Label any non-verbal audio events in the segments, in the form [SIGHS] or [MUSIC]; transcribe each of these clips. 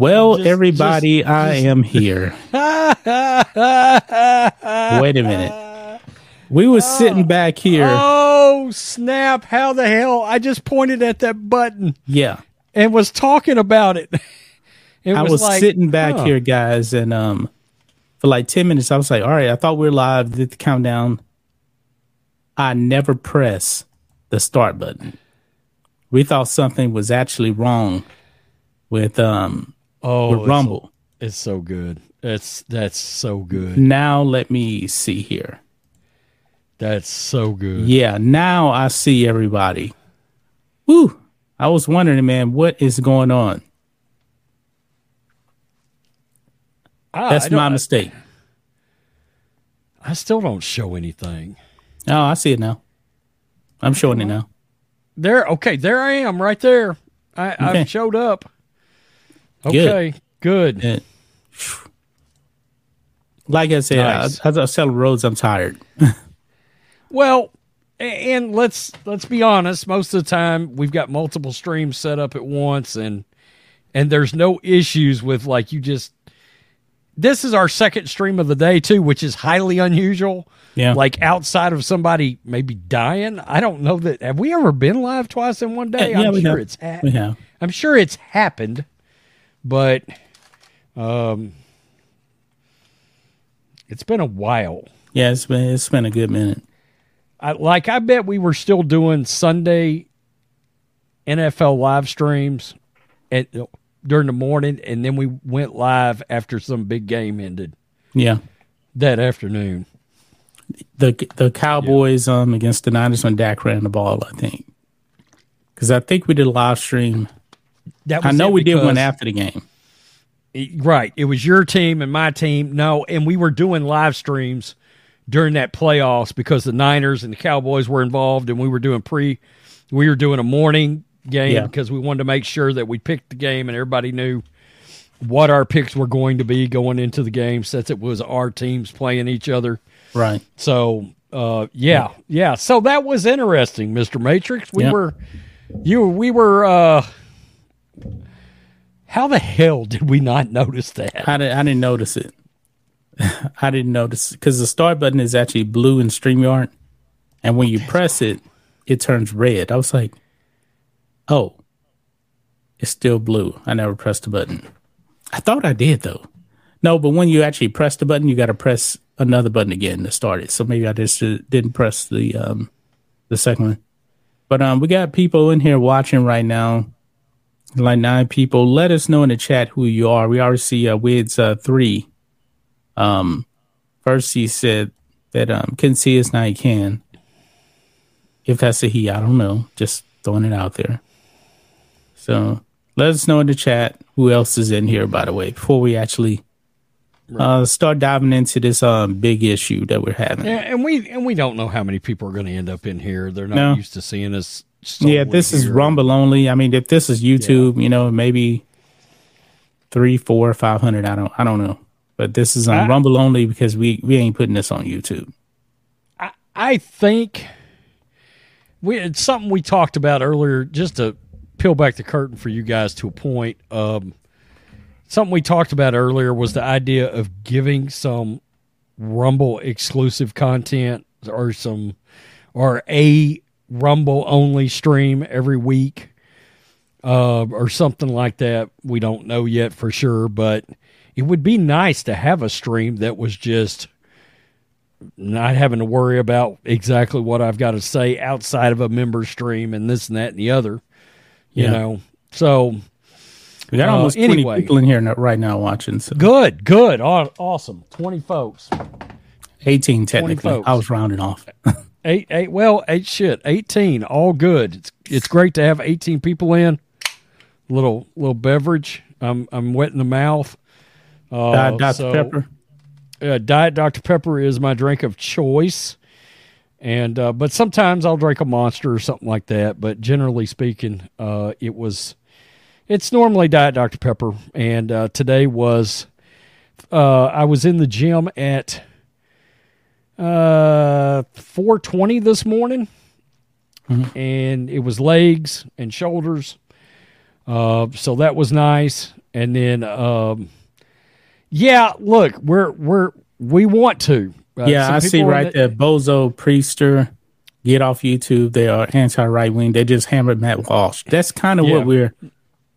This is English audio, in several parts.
Well, Just- everybody, just- I just- am here. [LAUGHS] Wait a minute. We was sitting back here. Oh snap! How the hell? I just pointed at that button Yeah. and was talking about it. [LAUGHS] It I was like, sitting back huh. here, guys, and um, for like ten minutes, I was like, "All right, I thought we were live." Did the countdown? I never press the start button. We thought something was actually wrong with um Oh, with Rumble. It's so good. That's that's so good. Now let me see here. That's so good. Yeah, now I see everybody. Woo! I was wondering, man, what is going on? Ah, I- I That's don't- my mistake. I still don't show anything. Oh, I see it now. I'm showing it now. There. Okay. There I am. Right there. I, Okay. I've showed up. Good. Okay. Good. It- like I said, Nice. I, as I sell roads, I'm tired. [LAUGHS] Well, and let's let's be honest. Most of the time, we've got multiple streams set up at once, and and there's no issues with like you just. This is our second stream of the day too, which is highly unusual. Yeah. Like outside of somebody maybe dying, I don't know that. Have we ever been live twice in one day? Yeah, I'm sure it's ha- We have. I'm sure it's happened, but um, it's been a while. Yeah, it's been it's been a good minute. I, like I bet we were still doing Sunday NFL live streams at during the morning, and then we went live after some big game ended Yeah. that afternoon. The the Cowboys um against the Niners when Dak ran the ball, I think. Because I think we did a live stream. That I know we did one after the game. Right, it was your team and my team. No, and we were doing live streams during that playoffs because the Niners and the Cowboys were involved, and we were doing pre. We were doing a morning game Yeah. because we wanted to make sure that we picked the game and everybody knew what our picks were going to be going into the game since it was our teams playing each other. Right. So, uh, yeah, yeah. So that was interesting, Mister Matrix. We were, you, we were. uh How the hell did we not notice that? I, did, I didn't notice it. [LAUGHS] I didn't notice because the start button is actually blue in StreamYard. And when you press it, it turns red. I was like, oh, it's still blue. I never pressed the button. I thought I did though. No, but when you actually press the button, you got to press another button again to start it. So maybe I just uh, didn't press the um the second one. But um, we got people in here watching right now, like nine people. Let us know in the chat who you are. We already see uh, Wids uh, three. Um, first he said that um can see us now he can. If that's a he, I don't know. Just throwing it out there. So let us know in the chat who else is in here. By the way, before we actually uh start diving into this um big issue that we're having. Yeah, and we and we don't know how many people are going to end up in here. They're not No. used to seeing us. Yeah, this is. Rumble only. I mean, if this is YouTube, you know, maybe three, four, five hundred. I don't, I don't know. But this is on I- Rumble only because we we ain't putting this on YouTube. I think we it's something we talked about earlier. Just to peel back the curtain for you guys to a point. Um, something we talked about earlier was the idea of giving some Rumble exclusive content or some or a Rumble only stream every week uh, or something like that. We don't know yet for sure, but it would be nice to have a stream that was just not having to worry about exactly what I've got to say outside of a member stream and this and that and the other. You Yeah. know, so We got Uh, almost twenty anyway. people in here right now watching. So good, good, aw- awesome. Twenty folks. eighteen technically. folks. I was rounding off. [LAUGHS] Eight, eight. Well, eight shit. Eighteen. All good. It's it's great to have eighteen people in. Little little beverage. I'm I'm wet in the mouth. Uh, Diet Dr. so, Pepper. Uh, Diet Dr Pepper is my drink of choice, and uh, but sometimes I'll drink a Monster or something like that. But generally speaking, uh, it was it's normally Diet Dr Pepper, and uh, today was uh, I was in the gym at uh 420 this morning and it was legs and shoulders uh so that was nice and then um yeah look we're we're we want to Uh, yeah, I see right the- there. Bozo Priester, get off YouTube. They are anti right wing. They just hammered Matt Walsh. That's kind of Yeah. what we're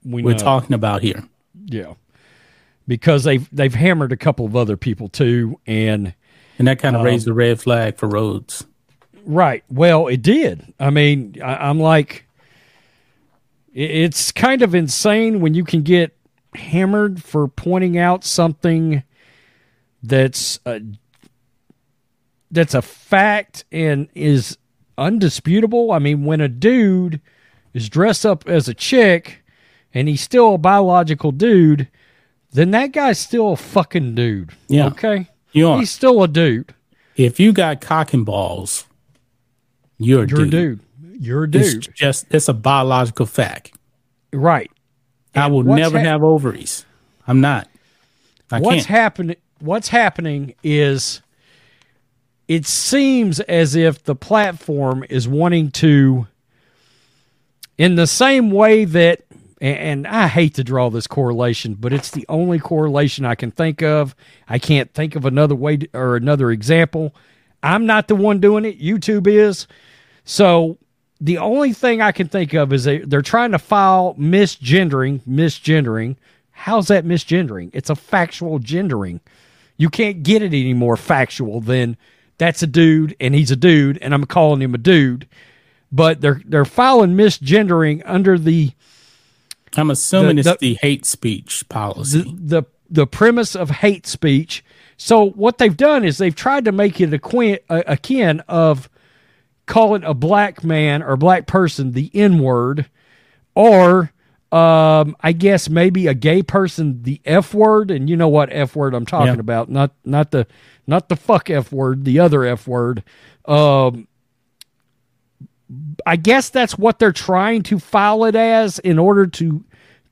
we we're talking about here. yeah because they've they've hammered a couple of other people too and And that Um, kind of raised the red flag for Rhodes. Right. Well, it did. I mean, I, I'm like, i- it's kind of insane when you can get hammered for pointing out something that's a, that's a fact and is undisputable. I mean, when a dude is dressed up as a chick and he's still a biological dude, then that guy's still a fucking dude. Yeah. Okay. You are. He's still a dude. If you got cock and balls, you're a You're a dude. dude. You're a It's dude. just it's a biological fact. Right. I will never hap- have ovaries. I'm not. I what's happening what's happening is it seems as if the platform is wanting to in the same way that and, I hate to draw this correlation, but it's the only correlation I can think of. I can't think of another way to, or another example. I'm not the one doing it. YouTube is. So the only thing I can think of is they, they're trying to file misgendering, misgendering. How's that misgendering? It's a factual gendering. You can't get it any more factual than that's a dude and he's a dude and I'm calling him a dude. But they're they're filing misgendering under the I'm assuming the- it's the- the hate speech policy. the, the the premise of hate speech. So what they've done is they've tried to make it akin, akin of calling a black man or black person the N word, or um, I guess maybe a gay person the F word, and you know what F word I'm talking Yeah. about, not not the not the fuck F word, the other F word. Um, I guess that's what they're trying to file it as in order to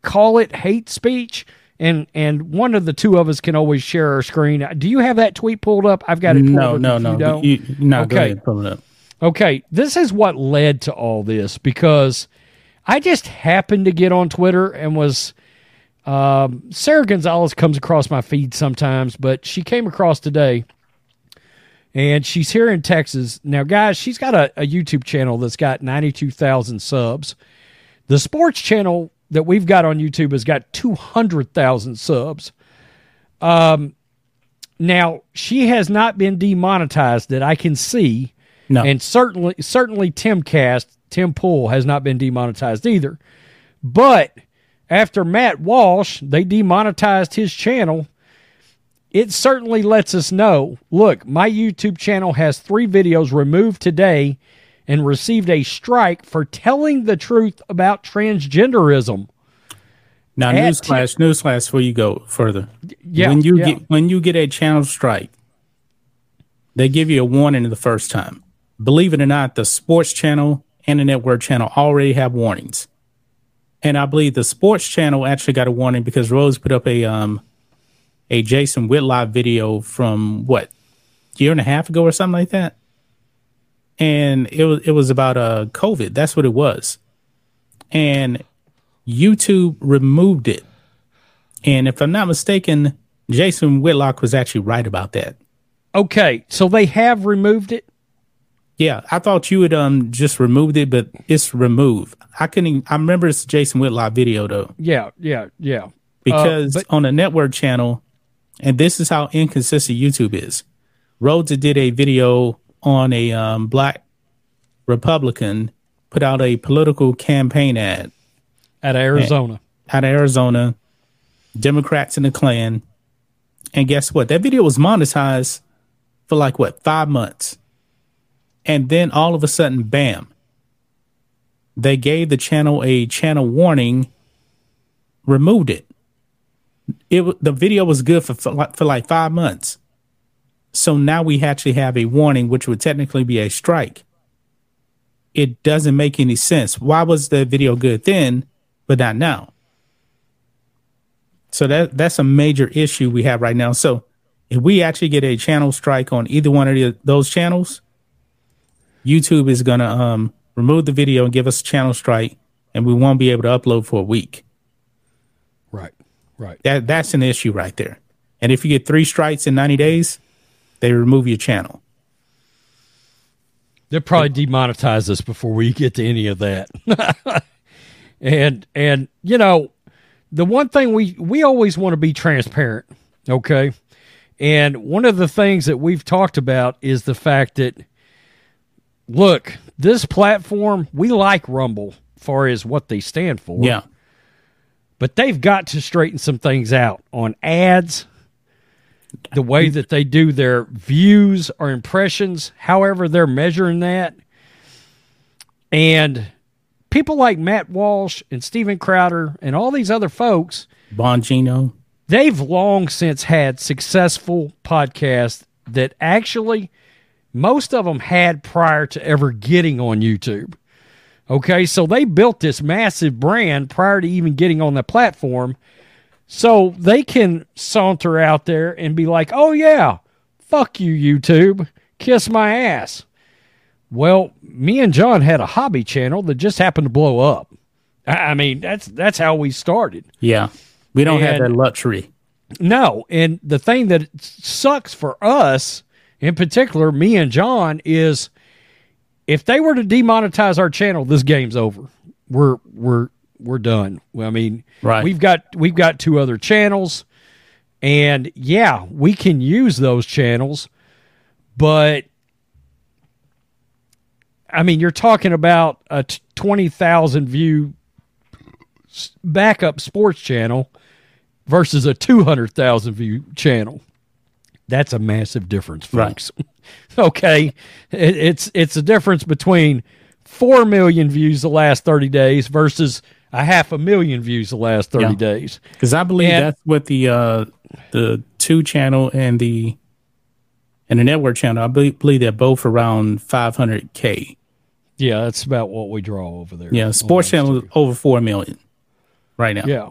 call it hate speech. And and one of the two of us can always share our screen. Do you have that tweet pulled up? I've got it. pulled no, up no, no. You no, go Okay. ahead, pull it up. Okay, this is what led to all this because I just happened to get on Twitter and was um, Sara Gonzales comes across my feed sometimes, but she came across today and she's here in Texas. Now, guys, she's got a, a YouTube channel that's got 92,000 subs. The sports channel that we've got on YouTube has got 200,000 subs. Um, now, she has not been demonetized that I can see. No. And certainly, certainly, Timcast, Tim Pool has not been demonetized either. But after Matt Walsh, they demonetized his channel. It certainly lets us know. Look, my YouTube channel has three videos removed today and received a strike for telling the truth about transgenderism. Now, At newsflash, newsflash. Before you go further, Yeah, when you yeah. get when you get a channel strike, they give you a warning the first time. Believe it or not, the sports channel and the network channel already have warnings, and I believe the sports channel actually got a warning because Rose put up a um a Jason Whitlock video from what year and a half ago or something like that, and it was it was about uh COVID. That's what it was, and YouTube removed it. And if I'm not mistaken, Jason Whitlock was actually right about that. Okay, so they have removed it. Yeah, I thought you had um just removed it, but it's removed. I couldn't. Even, I remember it's Jason Whitlock video though, Yeah, yeah, yeah. because but- on a network channel, and this is how inconsistent YouTube is. Rhodes did a video on a um, black Republican put out a political campaign ad Out of Arizona. out of Arizona, Democrats in the Klan. And guess what? That video was monetized for like what, five months. And then all of a sudden, bam, they gave the channel a channel warning, removed it. It the video was good for for like, five months. So now we actually have a warning, which would technically be a strike. It doesn't make any sense. Why was the video good then, but not now? So that that's a major issue we have right now. So if we actually get a channel strike on either one of the, those channels, YouTube is gonna um, remove the video and give us a channel strike, and we won't be able to upload for a week. Right. That that's an issue right there. And if you get three strikes in ninety days, they remove your channel. They'll probably demonetize us before we get to any of that. [LAUGHS] and and you know, the one thing we we always want to be transparent, okay? And one of the things that we've talked about is the fact that look, this platform, we like Rumble far as what they stand for. Yeah. But they've got to straighten some things out on ads, the way that they do their views or impressions, however they're measuring that. And people like Matt Walsh and Steven Crowder and all these other folks, Bongino. they've long since had successful podcasts that actually most of them had prior to ever getting on YouTube. Okay, so they built this massive brand prior to even getting on the platform. So they can saunter out there and be like, oh, yeah, fuck you, YouTube. Kiss my ass. Well, me and John had a hobby channel that just happened to blow up. I mean, that's that's how we started. Yeah. We don't have that luxury. No, and the thing that sucks for us, in particular, me and John, is if they were to demonetize our channel, this game's over. We're we're we're done. I mean, Right. we've got we've got two other channels, and yeah, we can use those channels, but I mean, you're talking about a twenty thousand view backup sports channel versus a 200,000 view channel. That's a massive difference, folks. [LAUGHS] okay. It, it's it's a difference between 4 million views the last 30 days versus a half a million views the last 30 Yeah. days. Because I believe And- that's what the uh the two channel and the and the network channel, I believe, believe they're both around five hundred K. Yeah, that's about what we draw over there. Yeah, sports channel over four million right now. Yeah.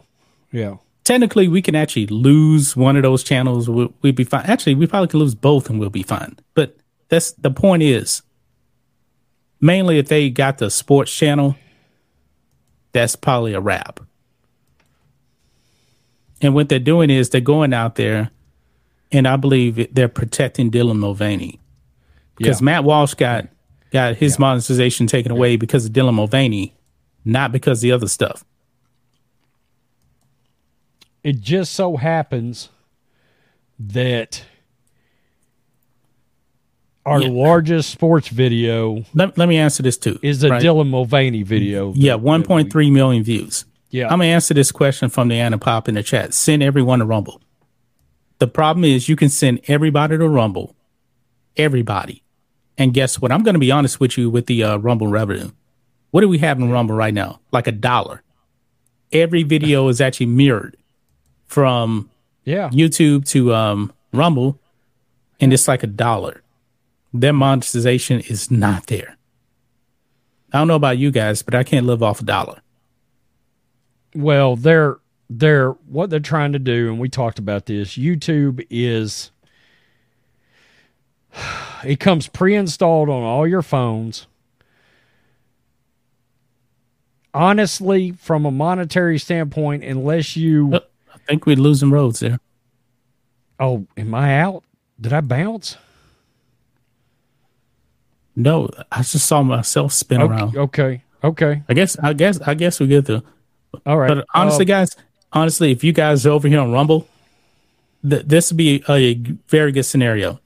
Yeah. Technically, we can actually lose one of those channels. We'll, we'd be fine. Actually, we probably could lose both and we'll be fine. But that's the point is mainly if they got the sports channel, that's probably a wrap. And what they're doing is they're going out there, and I believe they're protecting Dylan Mulvaney because Yeah. Matt Walsh got got his monetization taken away because of Dylan Mulvaney, not because of the other stuff. It just so happens that our Yeah. largest sports video Let, let me answer this too. is the right? Dylan Mulvaney video. Yeah, that- one that point three million views. Yeah. I'm gonna answer this question from the Anna Pop in the chat. Send everyone to Rumble. The problem is you can send everybody to Rumble, everybody, and guess what? I'm gonna be honest with you with the uh, Rumble revenue. What do we have in Rumble right now? Like a dollar. Every video is actually mirrored from yeah. YouTube to um, Rumble, and it's like a dollar. Their monetization is not there. I don't know about you guys, but I can't live off a dollar. Well, they're they're what they're trying to do, and we talked about this. YouTube is it comes pre-installed on all your phones. Honestly, from a monetary standpoint, unless you Uh, think we're losing roads there. oh, am I out? Did I bounce? No, I just saw myself spin Okay, around. okay, okay. I guess, I guess, I guess we get to. All right. But honestly, Uh, guys, honestly, if you guys are over here on Rumble, th- this would be a very good scenario.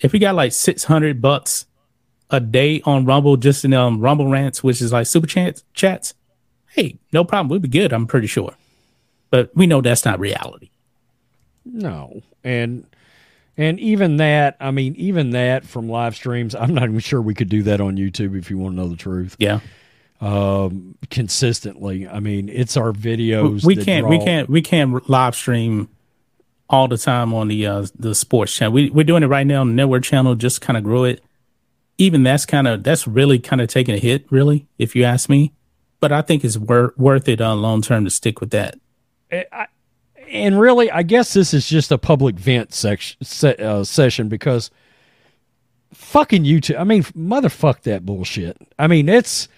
If we got like six hundred bucks a day on Rumble, just in um Rumble rants, which is like super chats, chats, hey, no problem, we'd be good. I'm pretty sure. But we know that's not reality. No. And And even that, I mean, even that from live streams, I'm not even sure we could do that on YouTube if you want to know the truth. Yeah. Um, consistently. I mean, it's our videos. We that can't we can't we can't live stream all the time on the uh the sports channel. We we're doing it right now on the network channel, just kind of grow it. Even that's kind of that's really kind of taking a hit, really, if you ask me. But I think it's wor- worth it on long term to stick with that. And really, I guess this is just a public vent section se- uh, session because fucking YouTube. I mean, motherfuck that bullshit. I mean, it's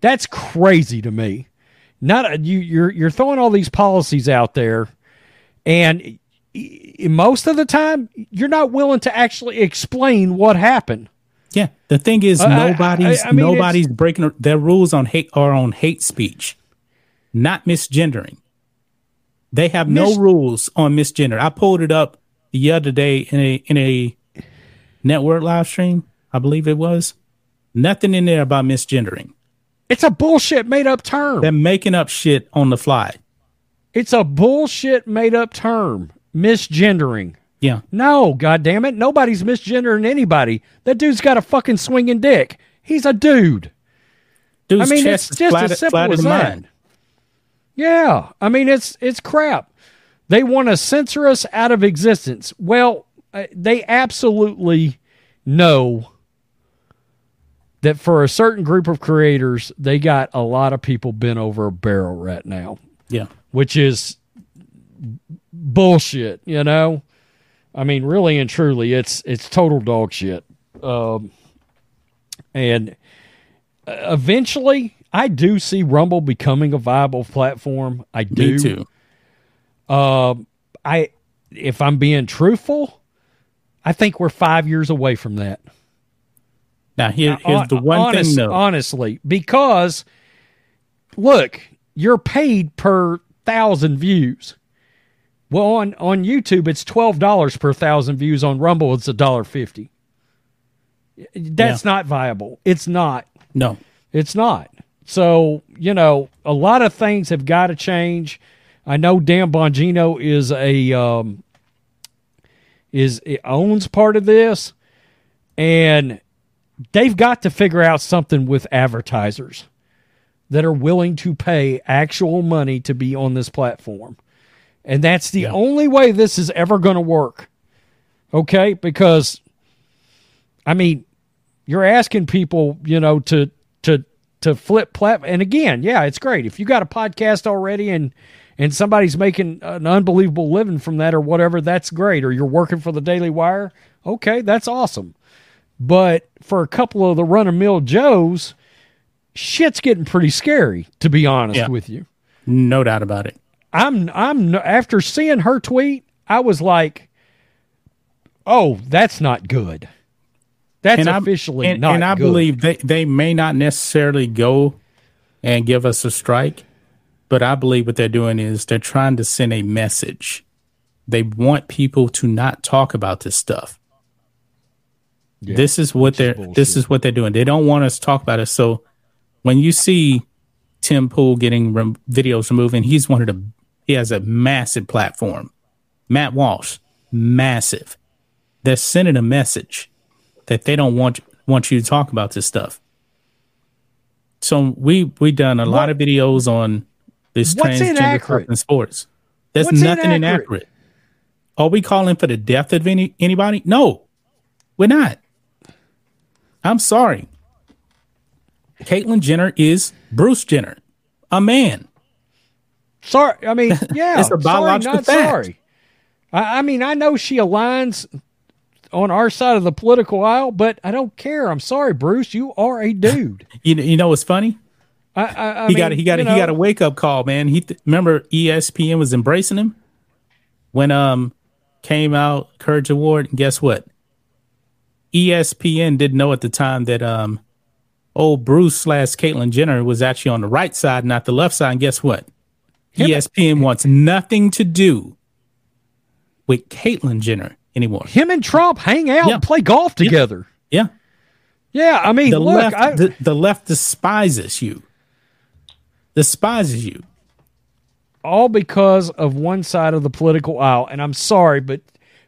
that's crazy to me. Not a, you. You're you're throwing all these policies out there, and most of the time, you're not willing to actually explain what happened. Yeah, the thing is, I- I- nobody's I- I mean, nobody's breaking their rules on hate are on hate speech, not misgendering. They have no rules on misgender. I pulled it up the other day in a in a network live stream. I believe it was nothing in there about misgendering. It's a bullshit made up term. They're making up shit on the fly. It's a bullshit made up term. Misgendering. Yeah, No, goddamn it. Nobody's misgendering anybody. That dude's got a fucking swinging dick. He's a dude. dude's I mean, chest it's just flatter- as simple as that. mine. Yeah. I mean, it's it's crap. They want to censor us out of existence. Well, uh, they absolutely know that for a certain group of creators, they got a lot of people bent over a barrel right now. Yeah, which is bullshit, you know? I mean, really and truly, it's it's total dog shit. Um, and uh, eventually, I do see Rumble becoming a viable platform. I do. me too. Um, I, if I'm being truthful, I think we're five years away from that. Now here, here's the one honest- thing though. Honestly, because look, you're paid per thousand views. Well, on on YouTube, it's twelve dollars per thousand views. On Rumble, it's a dollar fifty. That's not viable. It's not. no, It's not. So, you know, a lot of things have got to change. I know Dan Bongino is a um is it owns part of this and they've got to figure out something with advertisers that are willing to pay actual money to be on this platform. And that's the only way this is ever going to work. Okay? Because I mean, you're asking people, you know, to to to flip plat. And again, yeah, it's great if you got a podcast already and and somebody's making an unbelievable living from that or whatever. That's great. Or you're working for the Daily Wire. Okay, that's awesome. But for a couple of the run of mill Joes, shit's getting pretty scary. To be honest Yeah. with you, no doubt about it. I'm I'm after seeing her tweet, I was like, "Oh, that's not good. That's I- officially and, not and I good." believe they, they may not necessarily go and give us a strike, but I believe what they're doing is they're trying to send a message. They want people to not talk about this stuff. this is what they're bullshit. this is what they're doing. They don't want us to talk about it. So when you see Tim Pool getting rem- videos removed, and he's one of the he has a massive platform. Matt Walsh, massive. They're sending a message that they don't want want you to talk about this stuff. So we we done a lot of videos on this What's transgender in sports. There's What's nothing inaccurate? inaccurate. Are we calling for the death of any anybody? No, we're not. I'm sorry. Caitlyn Jenner is Bruce Jenner, a man. Sorry, I mean, [LAUGHS] yeah, It's a biological sorry, not fact. sorry. I, I mean, I know she aligns on our side of the political aisle, but I don't care. I'm sorry, Bruce. You are a dude. [LAUGHS] You know, you know what's funny? I, I, I he mean, got he got he know, got a wake up call, man. He th- remember ESPN was embracing him when um came out Courage Award. And guess what? ESPN didn't know at the time that um old Bruce slash Caitlyn Jenner was actually on the right side, not the left side. And guess what? ESPN wants nothing to do with Caitlyn Jenner anymore. him and Trump hang out Yeah. and play golf together. Yeah, Yeah, I mean, the look, left I, the, the left despises you. Despises you. all because of one side of the political aisle. And I'm sorry, but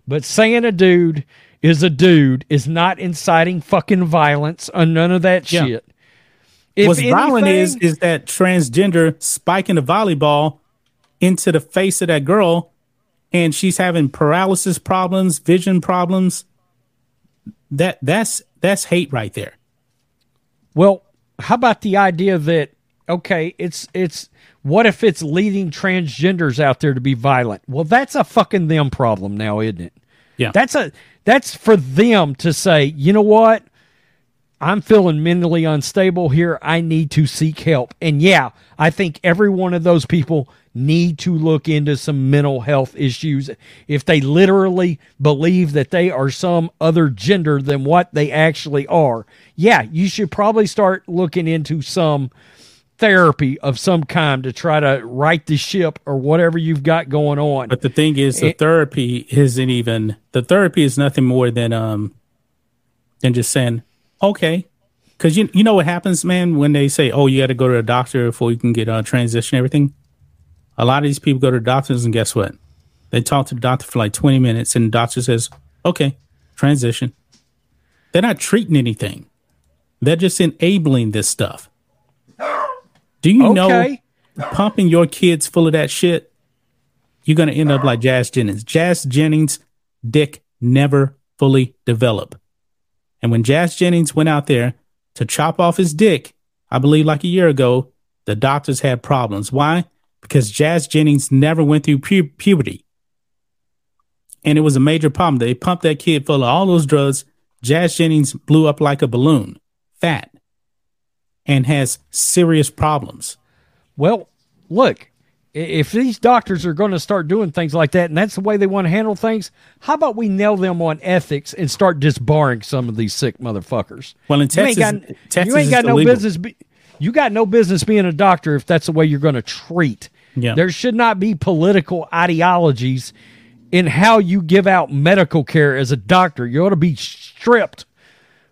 But saying a dude is a dude is not inciting fucking violence or none of that Yeah. shit. If What's violent is is that transgender spiking the volleyball into the face of that girl, and she's having paralysis problems, vision problems. That that's that's hate right there. Well, how about the idea that okay, it's it's what if it's leading transgenders out there to be violent? Well, that's a fucking them problem now, isn't it? Yeah, That's a that's for them to say, you know what? I'm feeling mentally unstable here. I need to seek help. And yeah, I think every one of those people need to look into some mental health issues if they literally believe that they are some other gender than what they actually are. Yeah, you should probably start looking into some therapy of some kind to try to right the ship or whatever you've got going on. But the thing is, the It- therapy isn't even the therapy is nothing more than um than just saying okay, because you you know what happens, man, when they say, oh, you got to go to a doctor before you can get a transition, everything. A lot of these people go to doctors, and guess what? They talk to the doctor for like twenty minutes, and the doctor says, okay, transition. They're not treating anything. They're just enabling this stuff. Do you know pumping your kids full of that shit, you're going to end up like Jazz Jennings. Jazz Jennings' dick never fully developed. And when Jazz Jennings went out there to chop off his dick, I believe like a year ago, the doctors had problems. Why? Because Jazz Jennings never went through pu- puberty. And it was a major problem. They pumped that kid full of all those drugs. Jazz Jennings blew up like a balloon, fat, and has serious problems. Well, look, if these doctors are going to start doing things like that and that's the way they want to handle things, how about we nail them on ethics and start disbarring some of these sick motherfuckers? Well, in you ain't Texas, got, Texas you ain't got no illegal. business. Be, you got no business being a doctor if that's the way you're going to treat. Yeah. There should not be political ideologies in how you give out medical care as a doctor. You ought to be stripped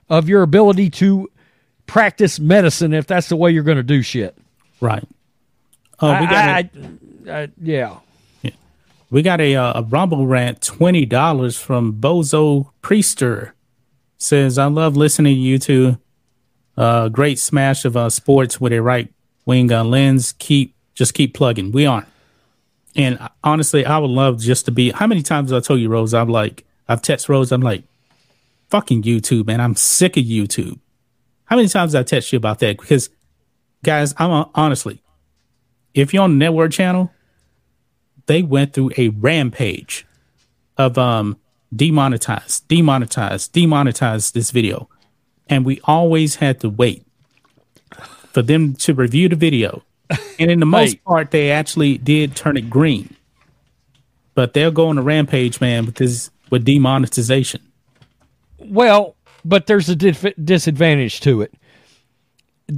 of your ability to practice medicine if that's the way you're going to do shit. Right. Oh, we got I- a, I- I- yeah. we got a uh, a Rumble rant twenty dollars from Bozo Priester. Says I love listening to you two. Uh, great smash of uh, sports with a right wing uh, lens. Keep just keep plugging. We aren't. And uh, honestly, I would love just to be. How many times I told you, Rose? I'm like, I've texted Rose. I'm like, fucking YouTube, man. I'm sick of YouTube. How many times I text you about that? Because, guys, I'm uh, honestly, if you're on the network channel, they went through a rampage of um demonetize, demonetize, demonetize this video. And we always had to wait for them to review the video. And in the most part, they actually did turn it green. But they'll go on a rampage, man, because with demonetization. Well, but there's a dif- disadvantage to it.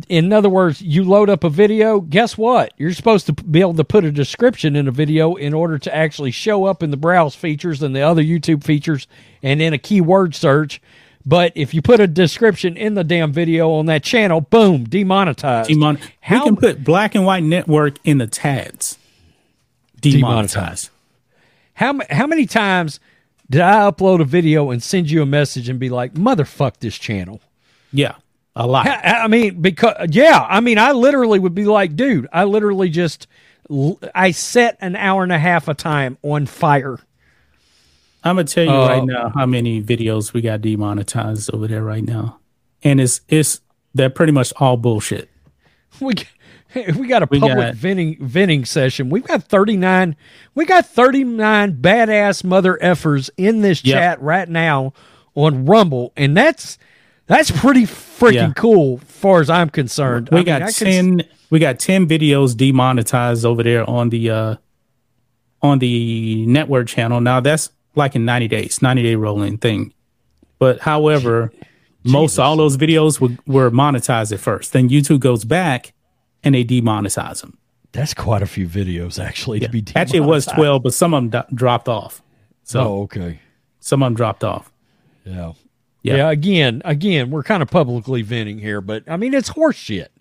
In other words, you load up a video, guess what? You're supposed to be able to put a description in a video in order to actually show up in the browse features and the other YouTube features and in a keyword search. But if you put a description in the damn video on that channel, boom, demonetized. Demon- How- we can put black and white network in the tags. Demonetized. How how many times did I upload a video and send you a message and be like, "Motherfuck this channel"? Yeah, a lot. I I mean, because yeah, I mean, I literally would be like, dude, I literally just I set an hour and a half of time on fire. I'm gonna tell you Uh, right now how many videos we got demonetized over there right now, and it's it's they're pretty much all bullshit. We we got a We public got- venting venting session. We've got thirty nine. We got thirty nine badass mother effers in this Yep. chat right now on Rumble, and that's that's pretty freaking Yeah. cool, as far as I'm concerned. I We mean, got I could- ten. we got ten videos demonetized over there on the uh on the network channel. Now that's like in 90 days, 90 day rolling thing. But however, most all those videos were, were monetized at first. Then YouTube goes back and they demonetize them. That's quite a few videos, actually. To be Actually, it was 12, but some of them do- dropped off. So Oh, okay. some of them dropped off. Yeah. Yeah. yeah. again, again, we're kind of publicly venting here, but I mean, it's horse shit.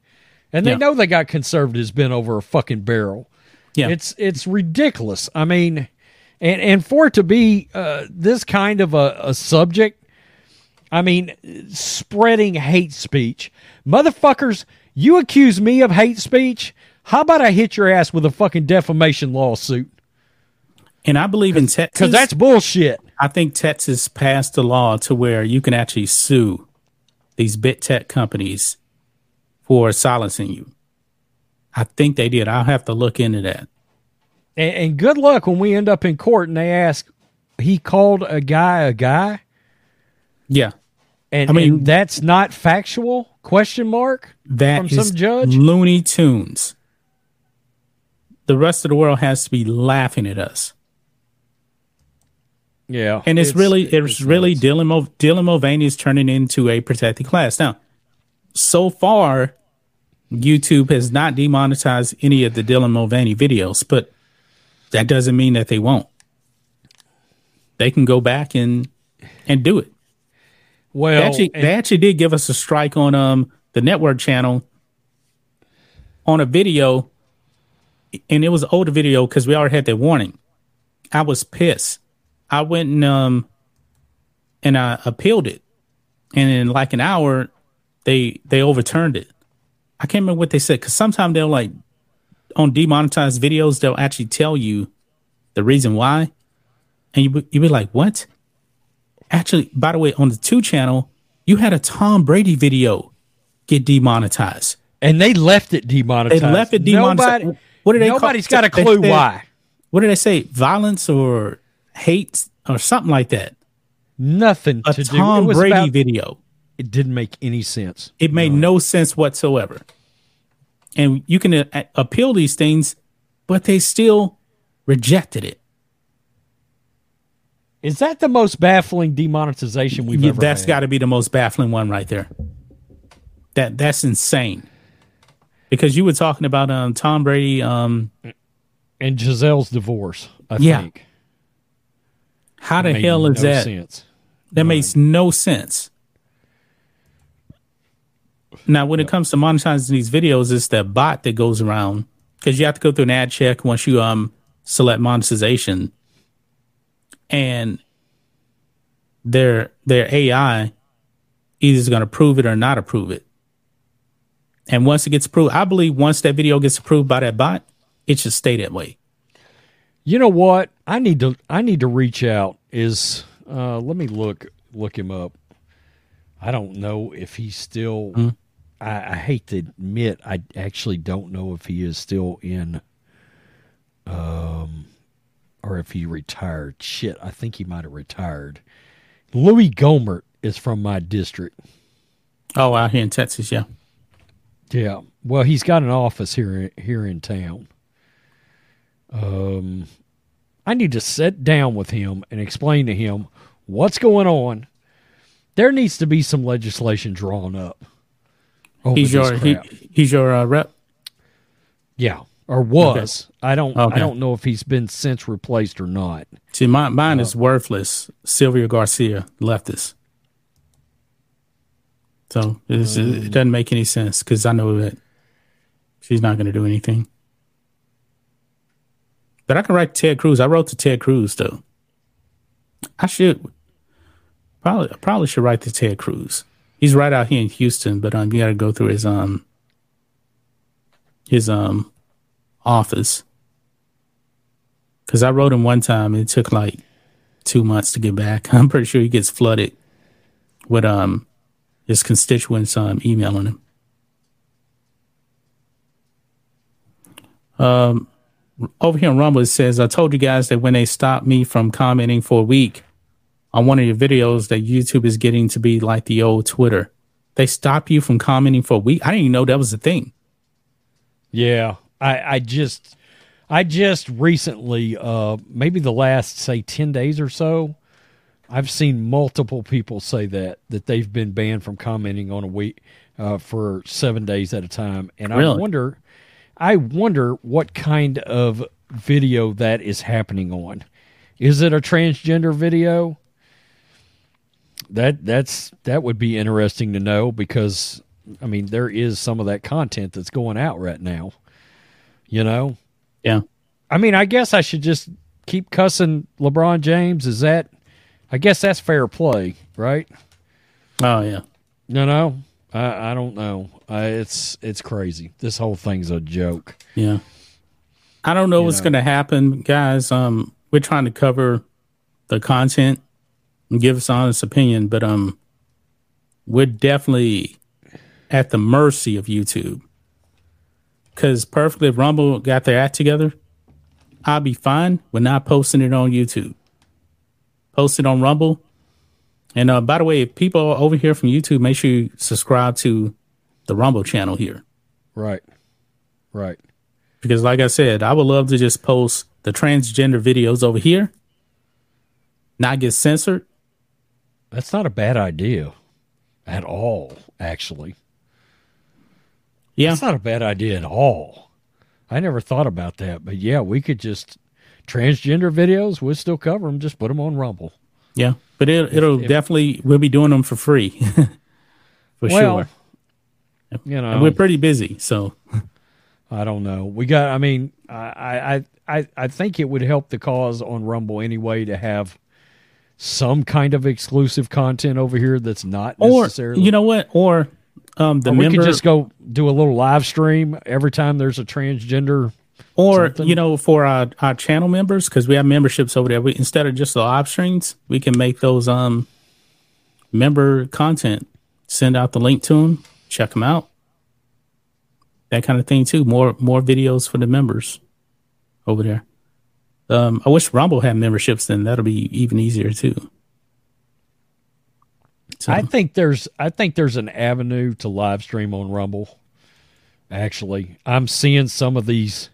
And they Yeah. know they got conservatives bent over a fucking barrel. Yeah. It's it's ridiculous. I mean, and and for it to be uh, this kind of a, a subject, I mean, spreading hate speech, motherfuckers. You accuse me of hate speech. How about I hit your ass with a fucking defamation lawsuit? And I believe in Texas Because that's bullshit. I think Texas passed a law to where you can actually sue these bit tech companies for silencing you. I think they did. I'll have to look into that. And, and good luck when we end up in court and they ask, he called a guy a guy, Yeah. and, I mean- and that's not factual? Question mark That from is some judge. Looney Tunes. The rest of the world has to be laughing at us. Yeah, And it's, really it's, really nuts. Dylan Mul- Dylan Mulvaney is turning into a protected class. Now, so far, YouTube has not demonetized any of the Dylan Mulvaney videos, but that doesn't mean that they won't. They can go back and and do it. well. They actually, and- they actually did give us a strike on um the network channel on a video, and it was an older video because we already had that warning. I was pissed. I went and um and I appealed it, and in like an hour, they they overturned it. I can't remember what they said because sometimes they'll like on demonetized videos they'll actually tell you the reason why, and you you be like what? Actually, by the way, on the two channel, you had a Tom Brady video get demonetized. and they left it demonetized. They left it demonetized. Nobody, what did they? nobody's call, got a they clue said- why. What did they say? Violence or hate or something like that. Nothing A to do. Tom Brady about- video. It didn't make any sense. It made no sense whatsoever. And you can uh, appeal these things, but they still rejected it. Is that the most baffling demonetization we've Yeah, ever that's got to be the most baffling one right there. That that's insane. Because you were talking about um, Tom Brady. Um, and Gisele's divorce. I Yeah. think. how the hell is no that? Sense. That makes no sense. Now, when it comes to monetizing these videos, it's that bot that goes around because you have to go through an ad check once you um select monetization, and their their AI either is going to approve it or not approve it. And once it gets approved, I believe once that video gets approved by that bot, it should stay that way. You know what? I need to. I need to reach out. Is uh, let me look look him up. I don't know if he's still. Hmm. I, I hate to admit, I actually don't know if he is still in. Um, or if he retired. Shit, I think he might have retired. Louis Gohmert is from my district. Oh, out here in Texas, yeah. Yeah. Well, he's got an office here here in town. Um I need to sit down with him and explain to him what's going on. There needs to be some legislation drawn up. He's your he, he's your uh, rep. yeah, or was. I don't Okay. I don't know if he's been since replaced or not. See, mine, mine is worthless. Sylvia Garcia, leftist. So it's, it doesn't make any sense because I know that she's not going to do anything. But I can write to Ted Cruz. I wrote to Ted Cruz though. I should probably probably should write to Ted Cruz. He's right out here in Houston, but um, you got to go through his um his um office. Because I wrote him one time, and it took like two months to get back. [LAUGHS] I'm pretty sure he gets flooded with um his constituents um emailing him. Um, over here on Rumble it says, "I told you guys that when they stopped me from commenting for a week on one of your videos, that YouTube is getting to be like the old Twitter. They stop you from commenting for a week. I didn't even know that was a thing. Yeah, I, I just, I just recently, uh, maybe the last say ten days or so, I've seen multiple people say that that they've been banned from commenting on a week uh, for seven days at a time, and I wonder, I wonder what kind of video that is happening on. Is it a transgender video? That that's that would be interesting to know because I mean there is some of that content that's going out right now. You know? Yeah, I mean, I guess I should just keep cussing LeBron James? Is that? I guess that's fair play, right? Oh yeah. No, no. I, I don't know. It's it's crazy. This whole thing's a joke. Yeah. I don't know what's know. going to happen, guys. Um, we're trying to cover the content and give us honest opinion, but um, we're definitely at the mercy of YouTube. Because perfectly, if Rumble got their act together, I'll be fine with not posting it on YouTube. Post it on Rumble. And uh, by the way, if people are over here from YouTube, make sure you subscribe to the Rumble channel here. Right. Right. because like i said i would love to just post the transgender videos over here not get censored That's not a bad idea at all, actually. yeah That's not a bad idea at all. I never thought about that, but yeah, we could just transgender videos. We'll still cover them. Just put them on Rumble. yeah but it, it'll if- definitely we'll be doing them for free [LAUGHS] for well, sure you and know, we're pretty busy so I don't know. We got. I mean, I, I, I, I think it would help the cause on Rumble anyway to have some kind of exclusive content over here that's not or necessarily. you know what or um the or we member could just go do a little live stream every time there's a transgender. or something. you know for our, our channel members because we have memberships over there we, instead of just the live streams we can make those um member content send out the link to them check them out that kind of thing too more more videos for the members over there um i wish rumble had memberships then that'll be even easier too so, I think there's I think there's an avenue to live stream on Rumble. Actually, I'm seeing some of these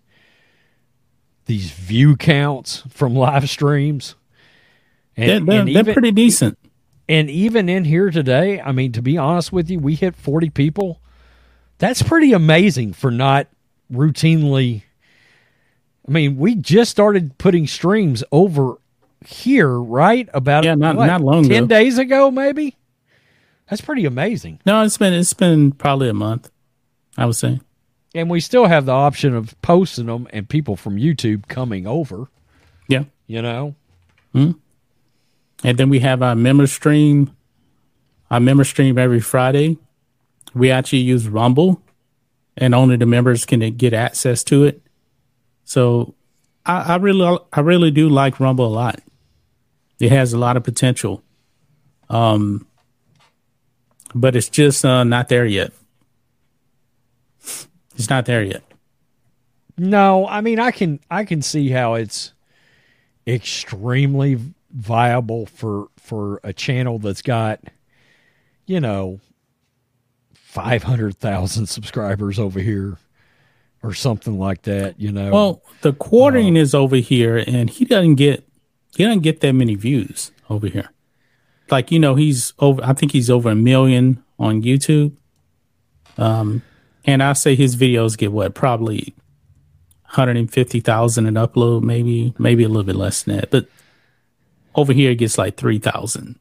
these view counts from live streams. And, they're, they're, and they're pretty decent and even in here today, I mean, to be honest with you, we hit 40 people. That's pretty amazing for not routinely. I mean, we just started putting streams over here, right? About Yeah, not- what, not long 10 ago. days ago, maybe. That's pretty amazing. no it's been it's been probably a month i would say And we still have the option of posting them and people from YouTube coming over, yeah you know? Hmm. And then we have our member stream, our member stream every Friday. We actually use Rumble, and only the members can get access to it. So I, I really, I really do like Rumble a lot. It has a lot of potential, um, but it's just uh, not there yet. It's not there yet. No, I mean I can I can see how it's extremely viable for for a channel that's got you know 500,000 subscribers over here or something like that, you know. Well, the quartering is over here, and he doesn't get he doesn't get that many views over here. Like you know, he's over. I think he's over a million on YouTube. Um, and I say his videos get what probably hundred and fifty thousand an upload, maybe maybe a little bit less than that. But over here, it gets like 3,000,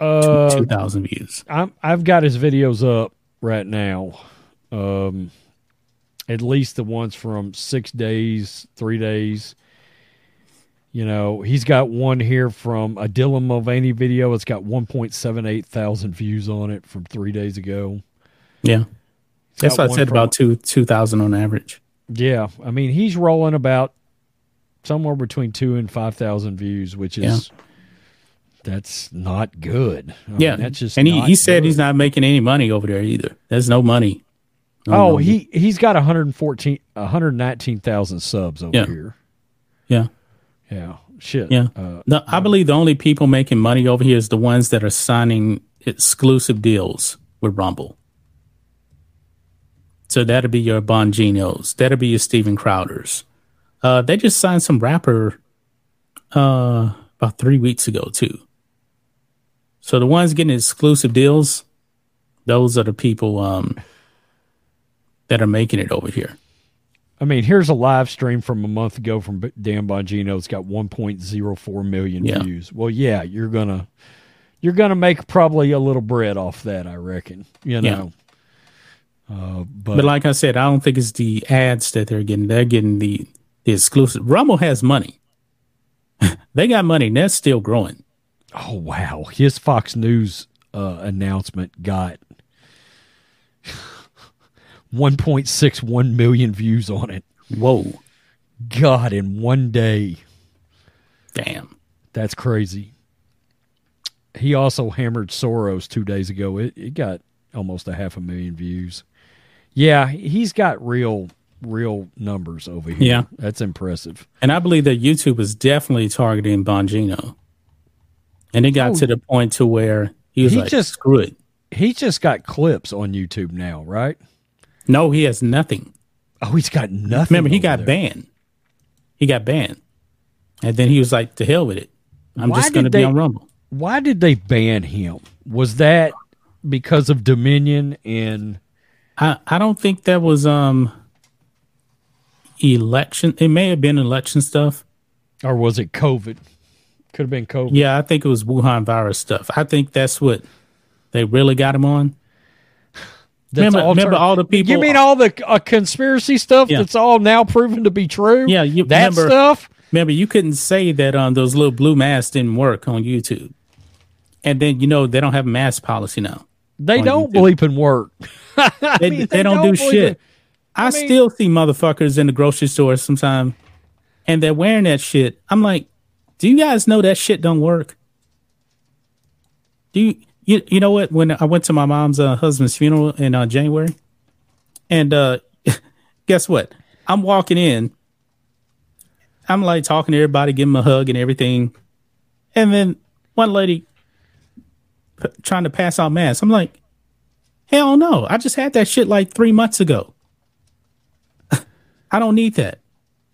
uh, 2,000 views. I'm I've got his videos up right now. Um at least the ones from 6 days, 3 days. You know, he's got one here from a Dylan Mulvaney video. It's got 1.78 thousand views on it from 3 days ago. Yeah, He's what I said from- about two two thousand on average. Yeah, I mean, he's rolling about somewhere between 2 and 5,000 views, which is that's not good. I mean, Yeah, that's just and he, he said good. he's not making any money over there either. There's no money. Oh, no. he he's got 114 119,000 subs over Yeah. here. yeah. Yeah. Shit. Yeah. Uh, No, I believe the only people making money over here is the ones that are signing exclusive deals with Rumble. So that'll be your Bonginos. That'll be your Steven Crowders. Uh, they just signed some rapper uh, about three weeks ago too. So the ones getting exclusive deals, those are the people um, that are making it over here. I mean, here's a live stream from a month ago from Dan Bongino. It's got 1.04 million Yeah. views. Well, yeah, you're gonna you're gonna make probably a little bread off that, I reckon. You know. Uh, but, But like I said, I don't think it's the ads that they're getting. They're getting the, the exclusive. Rumble has money. [LAUGHS] They got money. and That's still growing. Oh wow, his Fox News uh, announcement got 1.61 million views on it. Whoa. God, in one day. Damn. That's crazy. He also hammered Soros two days ago. It, it got almost a half a million views. Yeah, he's got real, real numbers over here. Yeah. That's impressive. And I believe that YouTube is definitely targeting Bongino. And it got Oh. to the point to where he was He like, just- screw it. He just got clips on YouTube now, right? No, he has nothing. Oh, he's got nothing. Remember, he got there. banned. He got banned. And then he was like, to hell with it. I'm Why just going to be on Rumble. Why did they ban him? Was that because of Dominion and I, I don't think that was um election. It may have been election stuff. or was it COVID? Could have been COVID. Yeah, I think it was Wuhan virus stuff. I think that's what they really got him on. Remember- alter- remember all the people- You mean all the uh, conspiracy stuff Yeah. that's all now proven to be true? Yeah, you that remember- stuff. Remember, you couldn't say that um those little blue masks didn't work on YouTube. And then you know they don't have mask policy now. They don't YouTube. bleep and work. [LAUGHS] They, mean, they, don't, do believe shit. it. I, mean- still see motherfuckers in the grocery store sometime, and they're wearing that shit. I'm like, do you guys know that shit don't work? Do you you, you know what? When I went to my mom's uh, husband's funeral in uh, January, and uh, [LAUGHS] guess what? I'm walking in. I'm like talking to everybody, giving them a hug and everything, and then one lady p- trying to pass out masks. I'm like, hell no! I just had that shit like three months ago. [LAUGHS] I don't need that.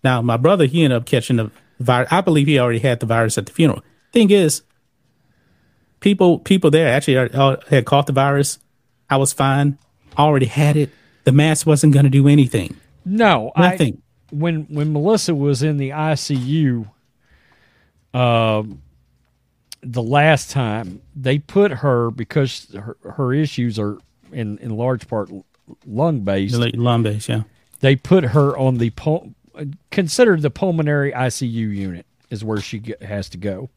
Now, my brother, he ended up catching the virus. I believe he already had the virus at the funeral. Thing is, people people there actually are- uh, had caught the virus. I was fine. Already had it. The mask wasn't going to do anything. No, Nothing. I, when when Melissa was in the ICU, um, the last time they put her because her, her issues are in in large part lung based. Lung base, yeah. They put her on the pul- considered the pulmonary ICU unit is where she has to go.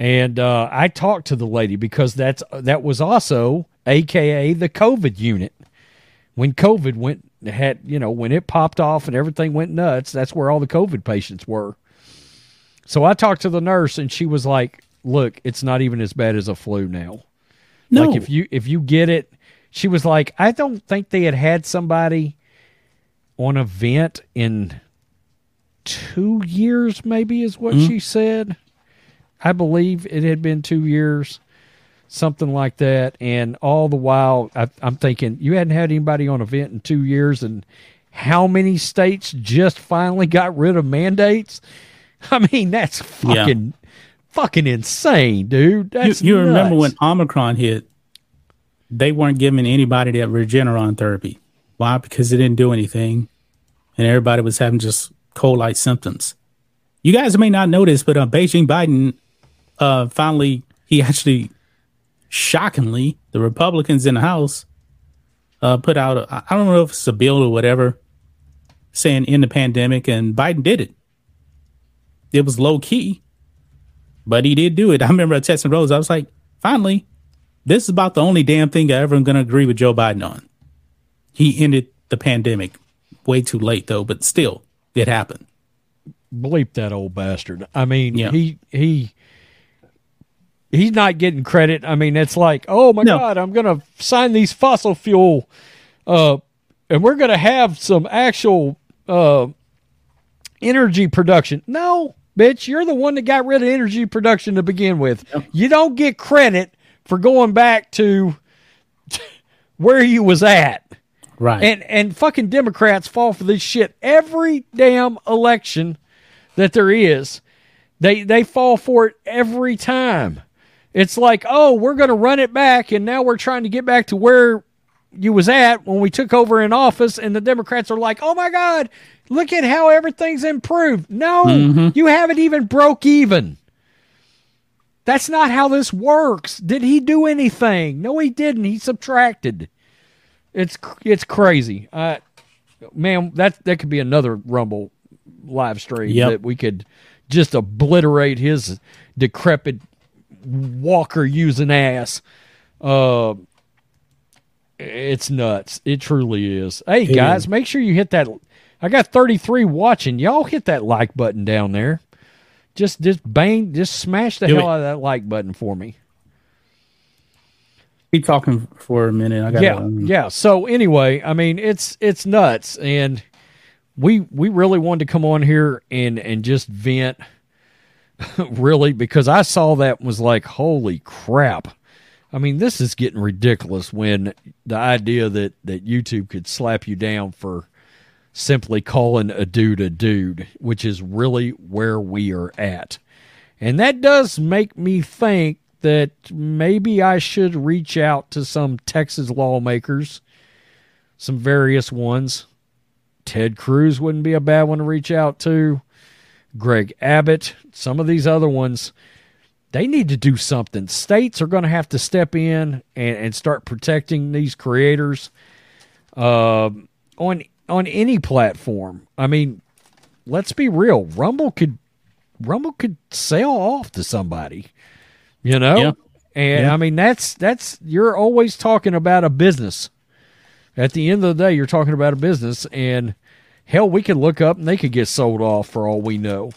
And uh, I talked to the lady because that's that was also AKA the COVID unit. When COVID went had you know when it popped off and everything went nuts, that's where all the COVID patients were. So I talked to the nurse and she was like, "Look, it's not even as bad as a flu now. No, Like if you if you get it, she was like, I don't think they had had somebody on a vent in two years, maybe is what she said. I believe it had been two years, something like that. And all the while, I, I'm thinking you hadn't had anybody on a vent in two years, and how many states just finally got rid of mandates? [LAUGHS] I mean, that's Yeah. fucking fucking insane, dude. you, That's you remember when. Omicron hit, they weren't giving anybody that Regeneron therapy. Why? Because it didn't do anything, and everybody was having just cold-like symptoms. You guys may not know this, but uh, Beijing Biden uh, finally he actually, shockingly, the Republicans in the House uh, put out a, I don't know if it's a bill or whatever, saying end the pandemic, and Biden did it. It was low key, but he did do it. [LAUGHS] I remember at texting Rose, I was like, finally, this is about the only damn thing I ever am going to agree with Joe Biden on. He ended the pandemic way too late, though, but still, it happened. bleep that old bastard. I mean, Yeah. he he he's not getting credit. I mean, it's like, oh my No. god, I'm gonna sign these fossil fuel, uh, and we're gonna have some actual uh energy production. No, bitch, you're the one that got rid of energy production to begin with. You don't get credit for going back to [LAUGHS] where you was at. Right. And and fucking Democrats fall for this shit every damn election that there is. They they fall for it every time. It's like, oh, we're gonna run it back, and now we're trying to get back to where you was at when we took over in office, and the Democrats are like, oh my God, look at how everything's improved. No, you haven't even broke even. That's not how this works. Did he do anything? No, he didn't. He subtracted. It's it's crazy. Uh, man, that that could be another Rumble live stream Yep. that we could just obliterate his decrepit walker using ass. Uh, it's nuts. It truly is. Hey It guys, is. make sure you hit that. I got 33 watching. Y'all hit that like button down there. Just just bang, just smash the Do hell it. out of that like button for me. Be talking for a minute. I got yeah, yeah. So anyway, I mean, it's it's nuts, and we we really wanted to come on here and and just vent, [LAUGHS] really, because I saw that was like, holy crap. I mean, this is getting ridiculous. When the idea that that YouTube could slap you down for simply calling a dude a dude, which is really where we are at. And that does make me think that maybe I should reach out to some Texas lawmakers, some various ones. Ted Cruz wouldn't be a bad one to reach out to. Greg Abbott, some of these other ones, they need to do something. States are going to have to step in and, and start protecting these creators uh, on on any platform. I mean, let's be real. Rumble could Rumble could sell off to somebody, you know. Yeah. And Yeah. I mean, that's that's you're always talking about a business. At the end of the day, you're talking about a business, and hell, we could look up and they could get sold off for all we know.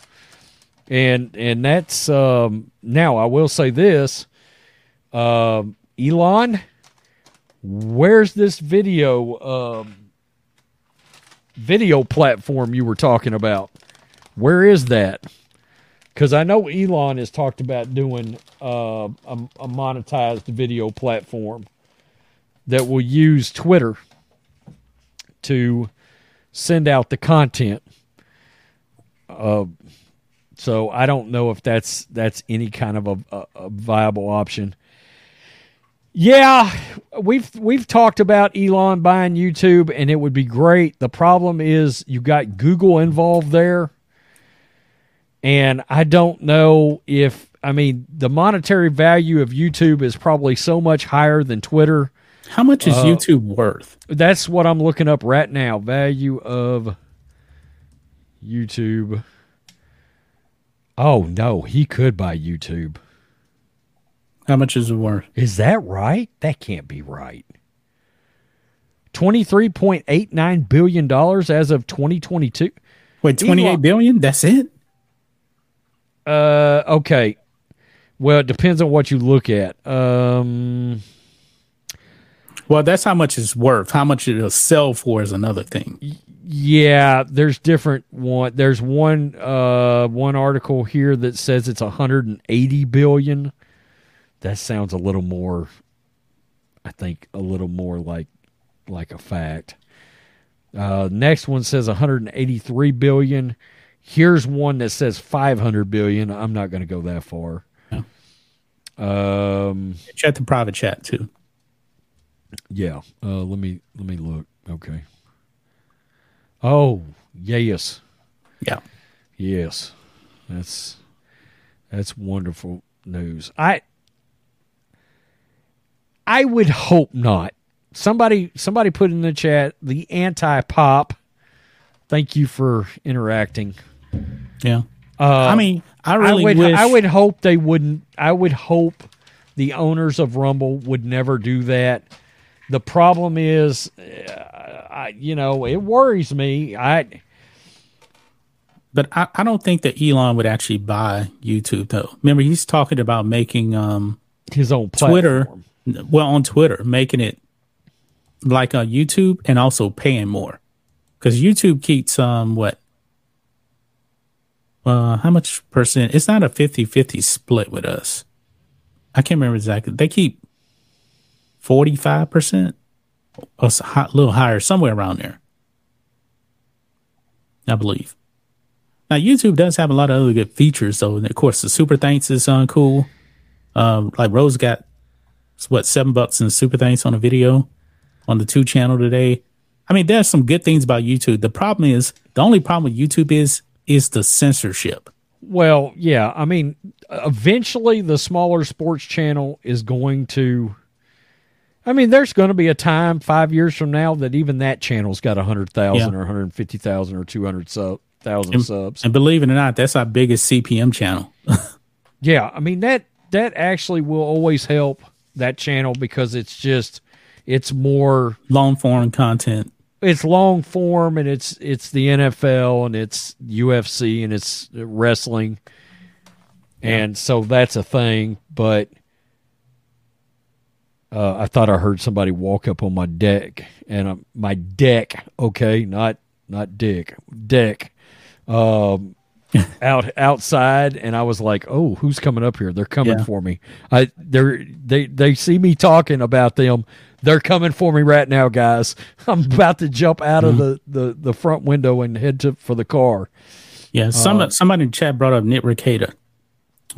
And and that's um, now I will say this, um, Elon, where's this video um, video platform you were talking about? Where is that? Because I know Elon has talked about doing uh, a, a monetized video platform that will use Twitter to send out the content. Uh, so I don't know if that's that's any kind of a, a, a viable option. Yeah, we've we've talked about Elon buying YouTube, and it would be great. The problem is you got Google involved there, and I don't know if I mean the monetary value of YouTube is probably so much higher than Twitter. How much Uh, is YouTube worth? That's what I'm looking up right now. Value of YouTube. Oh no, he could buy YouTube. How much is it worth? Is that right? That can't be right. $23.89 billion as of 2022. Wait, twenty eight billion? That's it? Uh, okay. Well, it depends on what you look at. Um, Well, that's how much it's worth. How much it'll sell for is another thing. yeah, there's different one. There's one uh one article here that says it's 180 billion. That sounds a little more I think a little more like like a fact. Uh next one says 183 billion. Here's one that says 500 billion. I'm not going to go that far. Um Check the private chat too. Yeah. Uh, let me let me look. Okay. Oh yes, Yeah. yes. That's that's wonderful news. I I would hope not. Somebody somebody put in the chat the anti pop. Thank you for interacting. Yeah. Uh, I mean, I really I would wish I would hope they wouldn't I would hope the owners of Rumble would never do that. The problem is uh, I you know, it worries me. I but I, I don't think that Elon would actually buy YouTube though. Remember, he's talking about making um his own platform. Twitter, well, on Twitter, making it like on YouTube and also paying more because YouTube keeps um what uh how much percent? It's not a 50-50 split with us. I can't remember exactly. They keep forty five percent, a little higher, somewhere around there. I believe. Now YouTube does have a lot of other good features, though. And of course, the super thanks is uh, cool. Um, like Rose got what seven bucks in super thanks on a video on the two channel today. I mean, there's some good things about YouTube. The problem is the only problem with YouTube is is the censorship. Well, yeah, I mean, eventually the smaller sports channel is going to. I mean, there's going to be a time five years from now that even that channel's got a hundred thousand Yeah. or one hundred fifty thousand or 200,000 sub subs. And believe it or not, that's our biggest CPM channel. [LAUGHS] Yeah, I mean that that actually will always help that channel because it's just it's more Long form content. it's long form and it's it's the NFL and it's UFC and it's wrestling. And so that's a thing, but uh, I thought I heard somebody walk up on my deck and um, my deck, okay, not not dick, deck. Um [LAUGHS] out outside and I was like, "Oh, who's coming up here? They're coming Yeah. for me." I they they they see me talking about them. They're coming for me right now, guys. [LAUGHS] I'm about to jump out of the, the, the front window and head to for the car. Yeah, some Uh, somebody in chat brought up Nick Rekieta.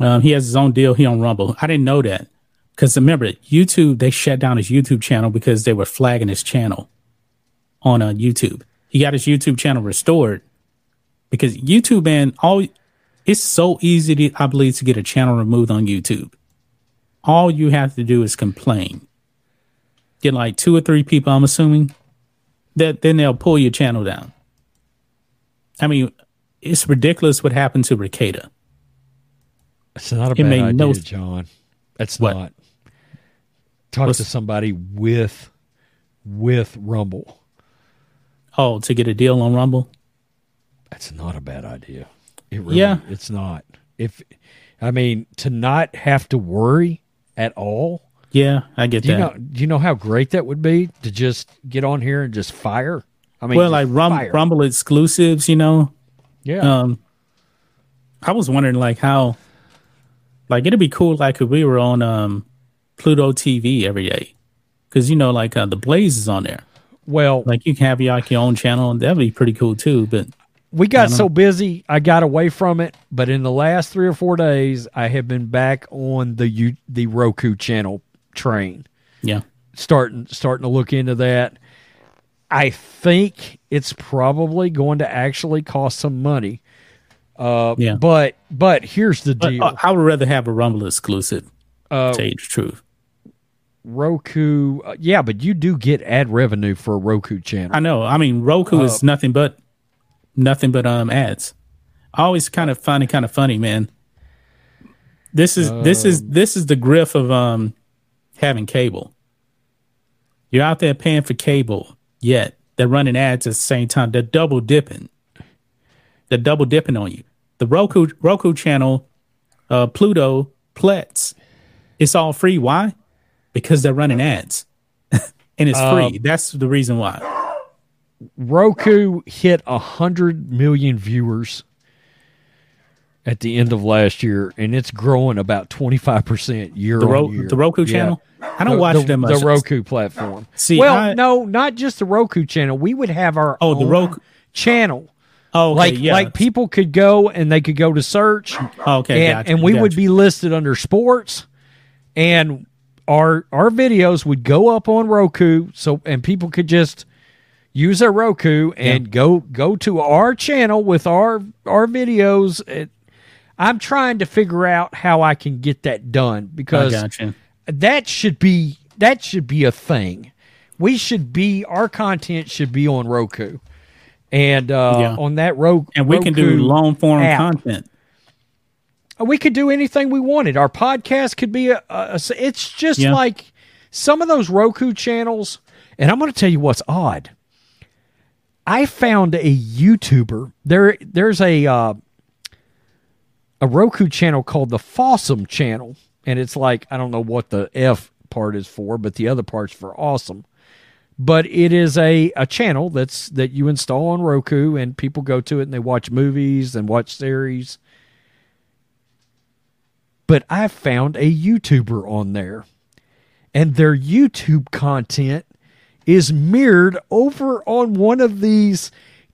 Um, he has his own deal. He on Rumble. I didn't know that because remember YouTube they shut down his YouTube channel because they were flagging his channel on uh, YouTube. He got his YouTube channel restored because YouTube man all it's so easy to I believe to get a channel removed on YouTube. All you have to do is complain. Get like two or three people, I'm assuming, that then they'll pull your channel down. I mean, it's ridiculous what happened to Rekieta. It's not a It bad made idea, no- John. That's What? not. Talk What's- to somebody with with Rumble. Oh, to get a deal on Rumble? That's not a bad idea. It really, Yeah. it's not. If I mean to not have to worry at all. Yeah, I get Do you that. know? Do you know how great that would be to just get on here and just fire? I mean, well, like Rum- Rumble exclusives, you know. yeah. Um, I was wondering like how, like it'd be cool like if we were on um Pluto TV every day, because you know like uh, the Blaze is on there. well, Like you can have your, like your own channel, and that'd be pretty cool too. But we got so busy, I got away from it. But in the last three or four days, I have been back on the U- the Roku channel train. yeah, starting starting to look into that. I think it's probably going to actually cost some money. Uh, Yeah. But but here's the but deal: uh, I would rather have a Rumble exclusive. Uh, to tell you the truth, Roku, uh, yeah, but you do get ad revenue for a Roku channel. I know. I mean, Roku Uh, is nothing but nothing but um ads. I always kind of find it kind of funny, man. This is this is Um, this is the griff of um having cable. You're out there paying for cable, yet they're running ads at the same time. They're double dipping. They're double dipping on you. The Roku Roku channel, uh, Pluto, Plex, it's all free. Why? Because they're running ads, [LAUGHS] and it's Um, free. That's the reason why. Roku hit a hundred million viewers at the end of last year, and it's growing about twenty five percent year The, on year. the Roku Yeah. channel. I don't the, watch the, them much. The Roku platform. See, well, I- no, not just the Roku channel. We would have our Oh, the Roku- channel. Oh, okay, like yeah. like people could go and they could go to search. Okay, and, gotcha, and we would be listed under sports, and our our videos would go up on Roku. So and people could just use their Roku and go go to our channel with our our videos. It, I'm trying to figure out how I can get that done because that should be that should be a thing. We should be our content should be on Roku, and uh, Yeah. on that Roku, And we can do long form content. We could do anything we wanted. Our podcast could be a. a- a- it's just Yeah. like some of those Roku channels. And I'm going to tell you what's odd. I found a YouTuber. There, there's a uh, a Roku channel called the Fawesome channel, and it's like I don't know what the F part is for, but the other part's for awesome. But it is a, a channel that's that you install on Roku, and people go to it and they watch movies and watch series. But I found a YouTuber on there, and their YouTube content is mirrored over on one of these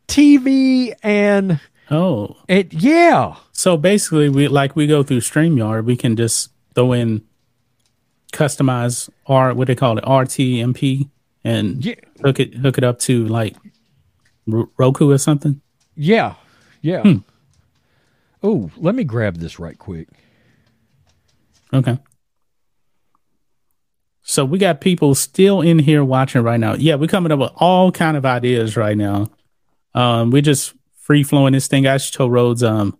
TV and Oh, it yeah. so basically, we like we go through Streamyard. We can just throw in customize R. What they call it, RTMP, and Yeah. hook it hook it up to like Roku or something. Yeah. Yeah. Hmm. Oh, let me grab this right quick. Okay. So we got people still in here watching right now. Yeah, we're coming up with all kind of ideas right now. Um, we're just free flowing this thing. I just told Rhodes, um,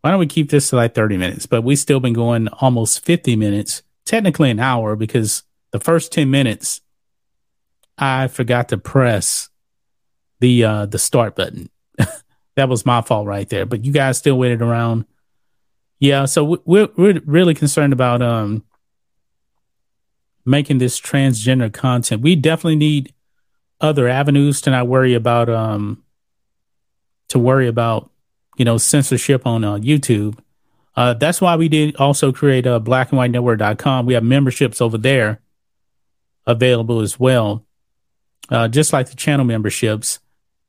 why don't we keep this to like 30 minutes? But we've still been going almost 50 minutes, technically an hour, because the first 10 minutes I forgot to press the uh the start button. [LAUGHS] that was my fault right there. But you guys still waited around. Yeah, so we're we're really concerned about um making this transgender content. We definitely need other avenues to not worry about um to worry about you know censorship on uh, YouTube. Uh, that's why we did also create a uh, blackandwhitenetwork.com. We have memberships over there available as well, uh, just like the channel memberships.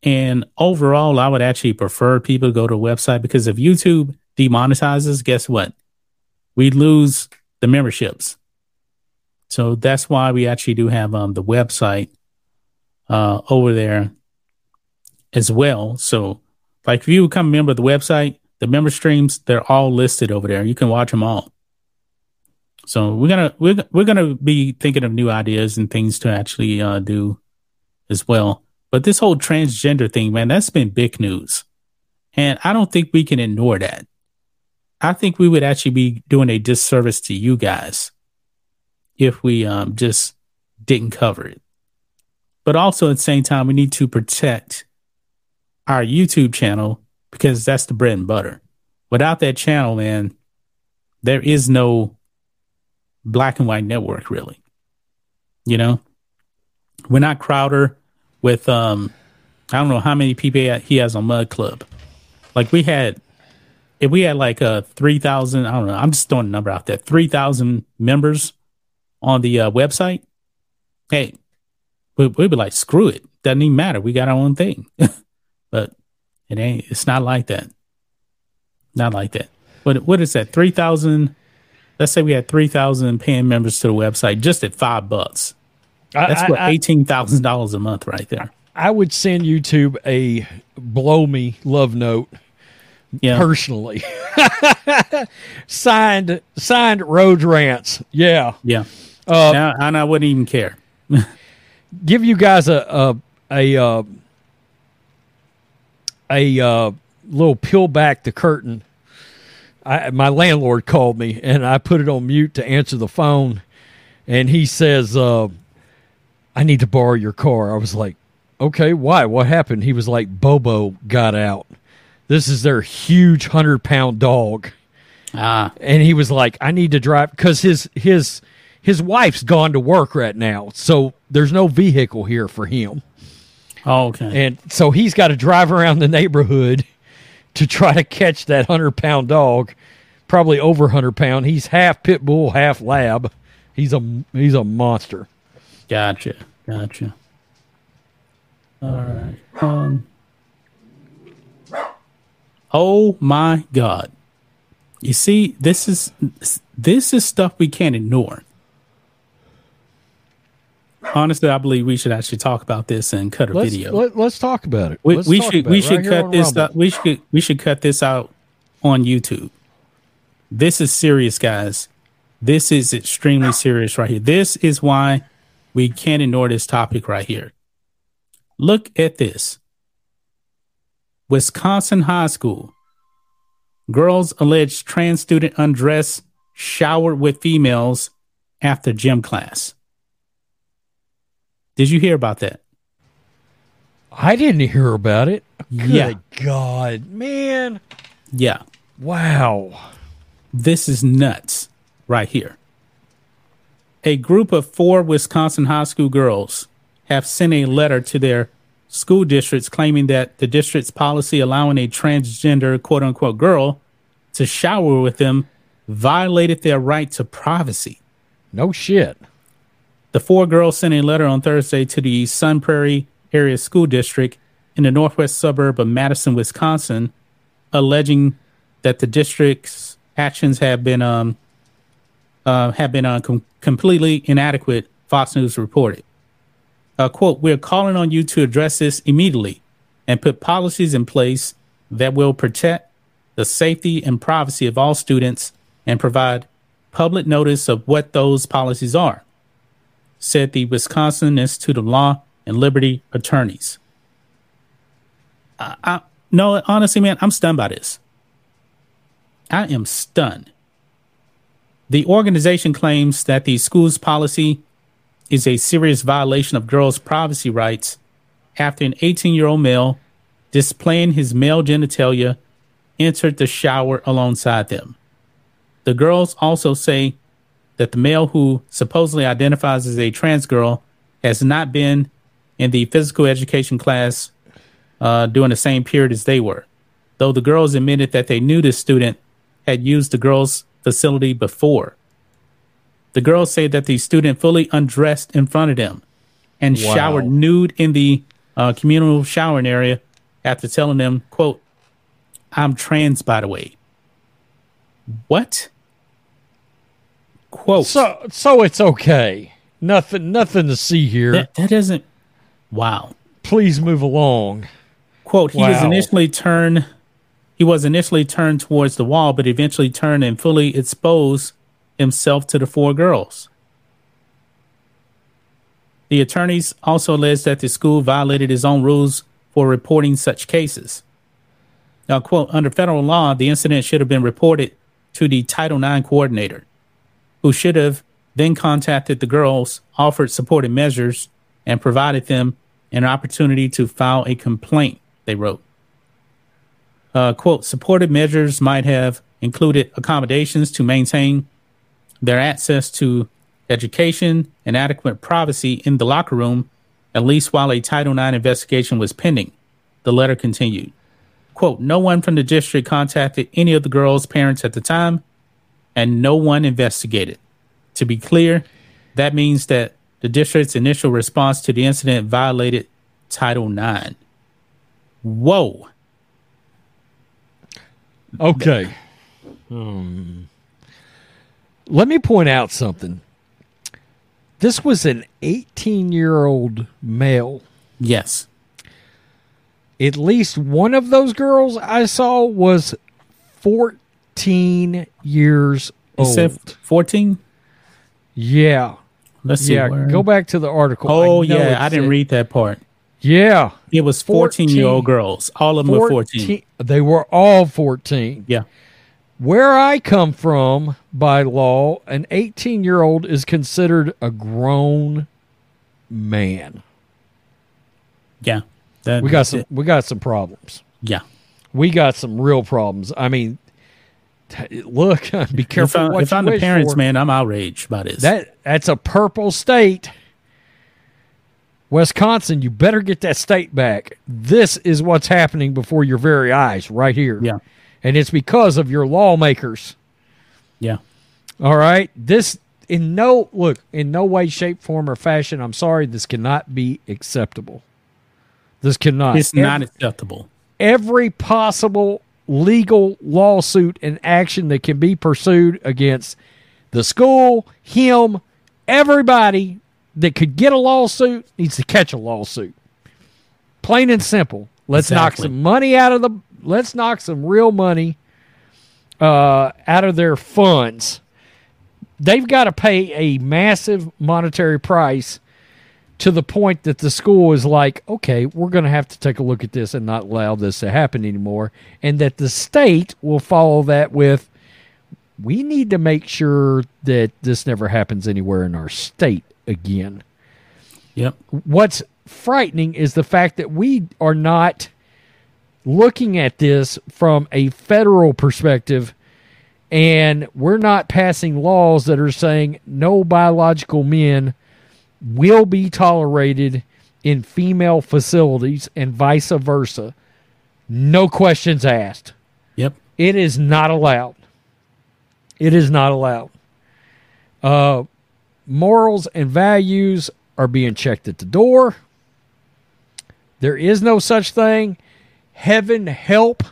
And overall, I would actually prefer people to go to a website because if YouTube demonetizes, guess what? We lose the memberships. So that's why we actually do have um, the website uh, over there as well. So, like, if you become a member of the website, the member streams they're all listed over there. You can watch them all. So we're gonna we're we're gonna be thinking of new ideas and things to actually uh, do as well. But this whole transgender thing, man, that's been big news, and I don't think we can ignore that. I think we would actually be doing a disservice to you guys if we um, just didn't cover it. But also at the same time, we need to protect our YouTube channel because that's the bread and butter. Without that channel, man, there is no black and white network, really. You know, we're not Crowder with um, I don't know how many people he has on Mug Club. Like we had, if we had like a three thousand, I don't know. I'm just throwing a number out there, three thousand members on the uh, website. Hey, we, we'd be like, screw it, doesn't even matter. We got our own thing. [LAUGHS] but it ain't. It's not like that. Not like that. But what is that? Three thousand let's say we had 3,000 paying members to the website just at five bucks. That's I, what $18,000 a month right there. I would send YouTube a blow me love note yeah. personally. [LAUGHS] signed, signed Rhodes Rants. Yeah. Yeah. Uh, now, and I wouldn't even care. [LAUGHS] give you guys a, a, a, uh, a, uh, little peel back the curtain I, my landlord called me and I put it on mute to answer the phone, and he says, uh, "I need to borrow your car." I was like, "Okay, why? What happened?" He was like, "Bobo got out. This is their huge hundred pound dog." Ah, and he was like, "I need to drive because his his his wife's gone to work right now, so there's no vehicle here for him." Oh, okay. And so he's got to drive around the neighborhood [LAUGHS] to try to catch that hundred pound dog, probably over hundred pound. He's half pit bull, half lab. He's a he's a monster. Gotcha, gotcha. All right. Um. Oh my God! You see, this is this is stuff we can't ignore honestly, I believe we should actually talk about this and cut a let's, video. Let, us talk about it. We, we should we should right cut this. Out, we should we should cut this out on YouTube. This is serious, guys. This is extremely serious right here. This is why we can't ignore this topic right here. Look at this. Wisconsin high school. Girls alleged trans student undressed, showered with females after gym class. Did you hear about that? I didn't hear about it. Good yeah. God, man. Yeah. Wow. This is nuts right here. A group of four Wisconsin high school girls have sent a letter to their school districts claiming that the district's policy allowing a transgender quote unquote girl to shower with them violated their right to privacy. No shit. The four girls sent a letter on Thursday to the Sun Prairie Area School District in the northwest suburb of Madison, Wisconsin, alleging that the district's actions have been um, uh, have been uh, com- completely inadequate. Fox News reported. Uh, "Quote: We're calling on you to address this immediately and put policies in place that will protect the safety and privacy of all students and provide public notice of what those policies are." said the Wisconsin Institute of Law and Liberty attorneys. I, I, No, honestly, man, I'm stunned by this. I am stunned. The organization claims that the school's policy is a serious violation of girls' privacy rights after an 18 year old male displaying his male genitalia entered the shower alongside them. The girls also say that the male who supposedly identifies as a trans girl has not been in the physical education class uh, during the same period as they were, though the girls admitted that they knew this student had used the girls' facility before. The girls say that the student fully undressed in front of them and Wow. showered nude in the uh, communal showering area after telling them, quote, I'm trans, by the way. What? Quote. So so it's okay. Nothing nothing to see here. that, that doesn't. Wow. Please move along. Quote, he was initially turned he was initially turned towards the wall, but eventually turned and fully exposed himself to the four girls. The attorneys also alleged that the school violated its own rules for reporting such cases. Now, quote, under federal law, the incident should have been reported to the Title IX coordinator, who should have then contacted the girls, offered supportive measures, and provided them an opportunity to file a complaint, they wrote. Uh, quote, supportive measures might have included accommodations to maintain their access to education and adequate privacy in the locker room, at least while a Title IX investigation was pending. The letter continued. Quote, no one from the district contacted any of the girls' parents at the time, and no one investigated. To be clear, that means that the district's initial response to the incident violated Title IX. Whoa. Okay. Hmm. Let me point out something. This was an 18 year old male. Yes. At least one of those girls I saw was 14 years It old. said 14? yeah. Let's see. Yeah. Go back to the article. Oh, I yeah. I didn't said- read that part. Yeah. It was 14 year old girls. All of them were 14. They were all 14. Yeah. Where I come from, by law, an 18 year old is considered a grown man. Yeah. That, We got some. it. We got some problems. Yeah. We got some real problems. I mean, look, [LAUGHS] be If, careful I, what if I'm the parents, for. man, I'm outraged by this. That that's a purple state. Wisconsin, you better get that state back. This is what's happening before your very eyes, right here. Yeah. And it's because of your lawmakers. yeah. All right. This in no look in no way, shape, form, or fashion. I'm sorry. This cannot be acceptable. This cannot. It's not Every, acceptable. every possible legal lawsuit and action that can be pursued against the school, him, everybody that could get a lawsuit needs to catch a lawsuit. Plain and simple. Let's knock some money out of the. Let's knock some real money uh, out of their funds. They've got to pay a massive monetary price to the point that the school is like, okay, we're going to have to take a look at this and not allow this to happen anymore. And that the state will follow that with, we need to make sure that this never happens anywhere in our state again. Yep. What's frightening is the fact that we are not looking at this from a federal perspective and we're not passing laws that are saying no biological men will be tolerated in female facilities and vice versa. No questions asked. Yep. It is not allowed. It is not allowed. Uh, morals and values are being checked at the door. There is no such thing. Heaven help.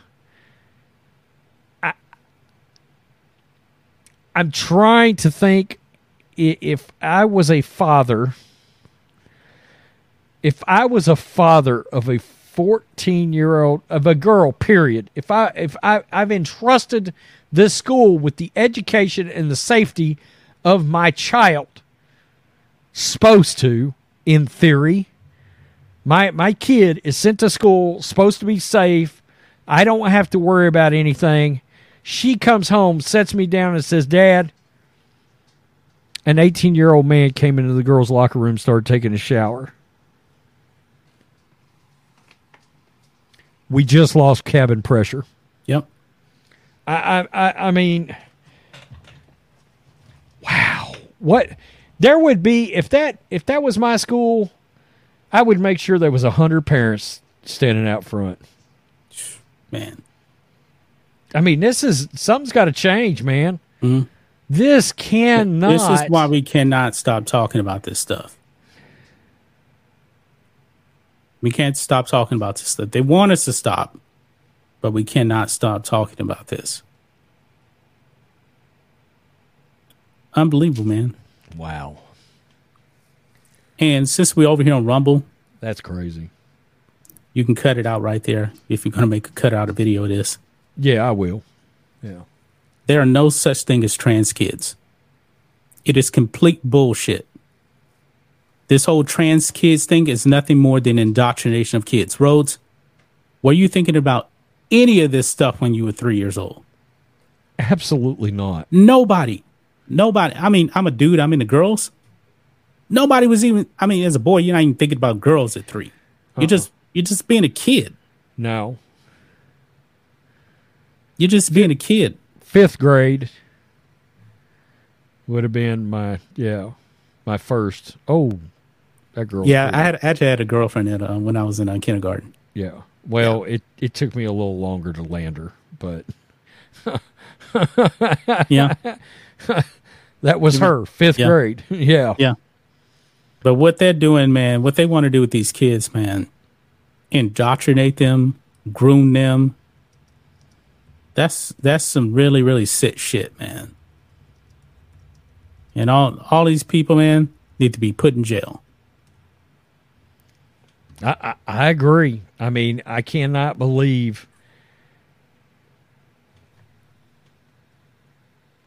I, I'm trying to think if I was a father, if I was a father of a 14 year old of a girl period if i if i i've entrusted this school with the education and the safety of my child supposed to in theory my my kid is sent to school supposed to be safe I don't have to worry about anything. She comes home, sets me down, and says, Dad, an 18 year old man came into the girls' locker room, started taking a shower. We just lost cabin pressure. Yep. I, I, I, I mean, wow. What there would be if that if that was my school, I would make sure there was a hundred parents standing out front. Man. I mean, this is something's got to change, man. Mhm. This cannot. This is why we cannot stop talking about this stuff. We can't stop talking about this stuff. They want us to stop, but we cannot stop talking about this. Unbelievable, man. Wow, And since we're over here on Rumble, that's crazy. you can cut it out right there if you're going to make a cut out a video of this. Yeah, I will. Yeah. There are no such thing as trans kids. It is complete bullshit. This whole trans kids thing is nothing more than indoctrination of kids. Rhodes, were you thinking about any of this stuff when you were three years old? Absolutely not. Nobody. Nobody. I mean, I'm a dude, I'm into girls. Nobody was even I mean, as a boy, you're not even thinking about girls at 3 You're just you're just being a kid. No. You're just being a kid. Fifth grade would have been my yeah my first. Oh, that girl. Yeah, I had actually had a girlfriend at, uh, when I was in uh, kindergarten. Yeah. Well, it it took me a little longer to land her, but [LAUGHS] Yeah. that was her fifth Yeah. grade. [LAUGHS] yeah. Yeah. But what they're doing, man, what they want to do with these kids, man, indoctrinate them, groom them. That's that's some really really sick shit, man. And all all these people, man, need to be put in jail. I, I I agree. I mean, I cannot believe.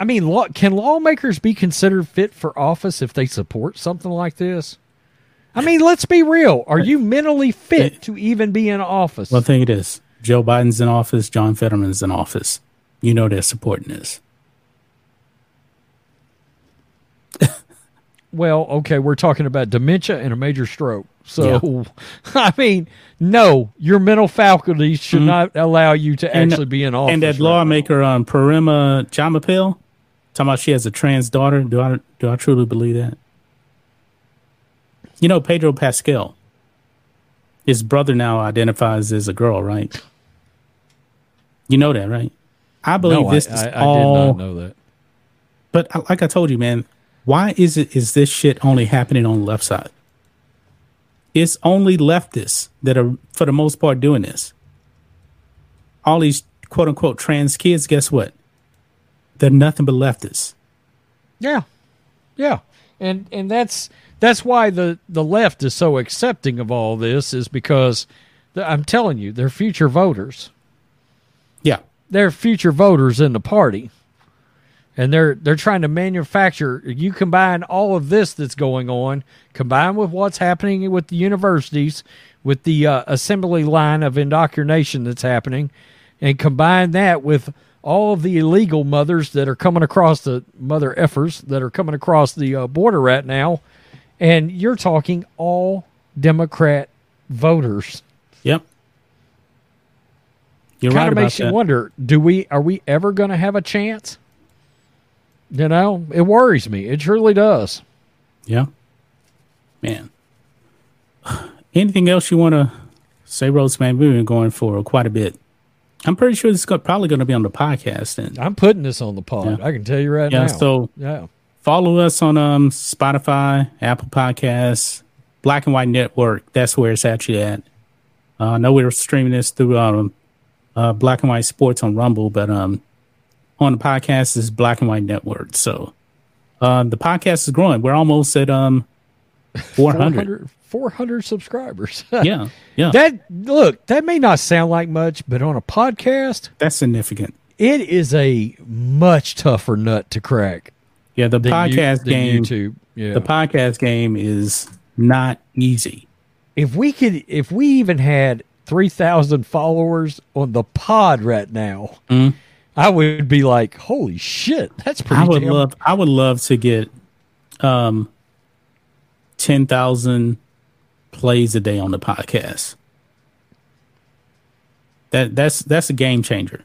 I mean, law, can lawmakers be considered fit for office if they support something like this? I mean, let's be real. Are you mentally fit to even be in office? Well, think it is. Joe Biden's in office. John Fetterman's in office. You know they're supporting this. [LAUGHS] Well, okay, we're talking about dementia and a major stroke. So, [LAUGHS] I mean, no, your mental faculties should not allow you to Mm-hmm. And- actually be in office. And that right lawmaker, um, Pramila Jayapal, talking about she has a trans daughter. Do I do I truly believe that? You know, Pedro Pascal, his brother now identifies as a girl, right? You know that, right? I believe No, this I, is I, I all. did not know that. But uh, like I told you, man, why is it is this shit only happening on the left side? It's only leftists that are, for the most part, doing this. All these quote unquote trans kids, guess what? They're nothing but leftists. Yeah, yeah, and and that's that's why the the left is so accepting of all this is because I'm telling you, they're future voters. Yeah. They're future voters in the party, and they're they're trying to manufacture. You combine all of this that's going on, combined with what's happening with the universities, with the uh, assembly line of indoctrination that's happening, and combine that with all of the illegal mothers that are coming across the mother effers that are coming across the uh, border right now, and you're talking all Democrat voters. Yep. You're Kind right of makes you that. wonder: Do we are we ever going to have a chance? You know, it worries me. It truly does. Yeah. Man. [SIGHS] Anything else you want to say, Rose? Man, we've been going for quite a bit. I'm pretty sure this is probably going to be on the podcast. And I'm putting this on the pod. Yeah. I can tell you right now. yeah, now. so yeah, follow us on um Spotify, Apple Podcasts, Black and White Network. That's where it's actually at. Uh, I know we are streaming this through um, uh, Black and White Sports on Rumble, but um, on the podcast is Black and White Network. So uh, the podcast is growing. We're almost at um 400. 400, 400 subscribers. [LAUGHS] yeah, yeah, that look that may not sound like much, but on a podcast, that's significant. it is a much tougher nut to crack. Yeah, the than you- podcast game. YouTube. Yeah, The podcast game is not easy. if we could if we even had three thousand followers on the pod right now, Mm-hmm. I would be like, "Holy shit, that's pretty." I would damn- love I would love to get um ten thousand plays a day on the podcast. That that's that's a game changer.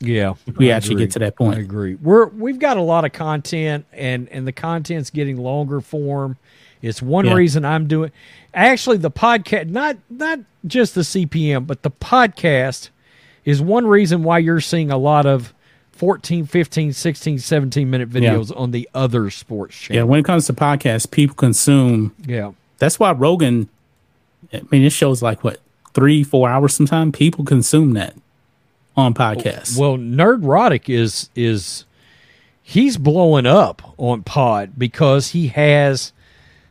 Yeah, If we I actually agree. get to that point. I agree. We're we've got a lot of content, and and the content's getting longer form. It's one Yeah. reason I'm doing. Actually, the podcast, not not just the CPM, but the podcast is one reason why you're seeing a lot of 14, 15, 16, 17 minute videos on the other sports channel. Yeah, when it comes to podcasts, people consume Yeah. that's why Rogan I mean it shows like what, three, four hours sometime. People consume that on podcasts. Well, Nerd Nerdrotic is is he's blowing up on Pod because he has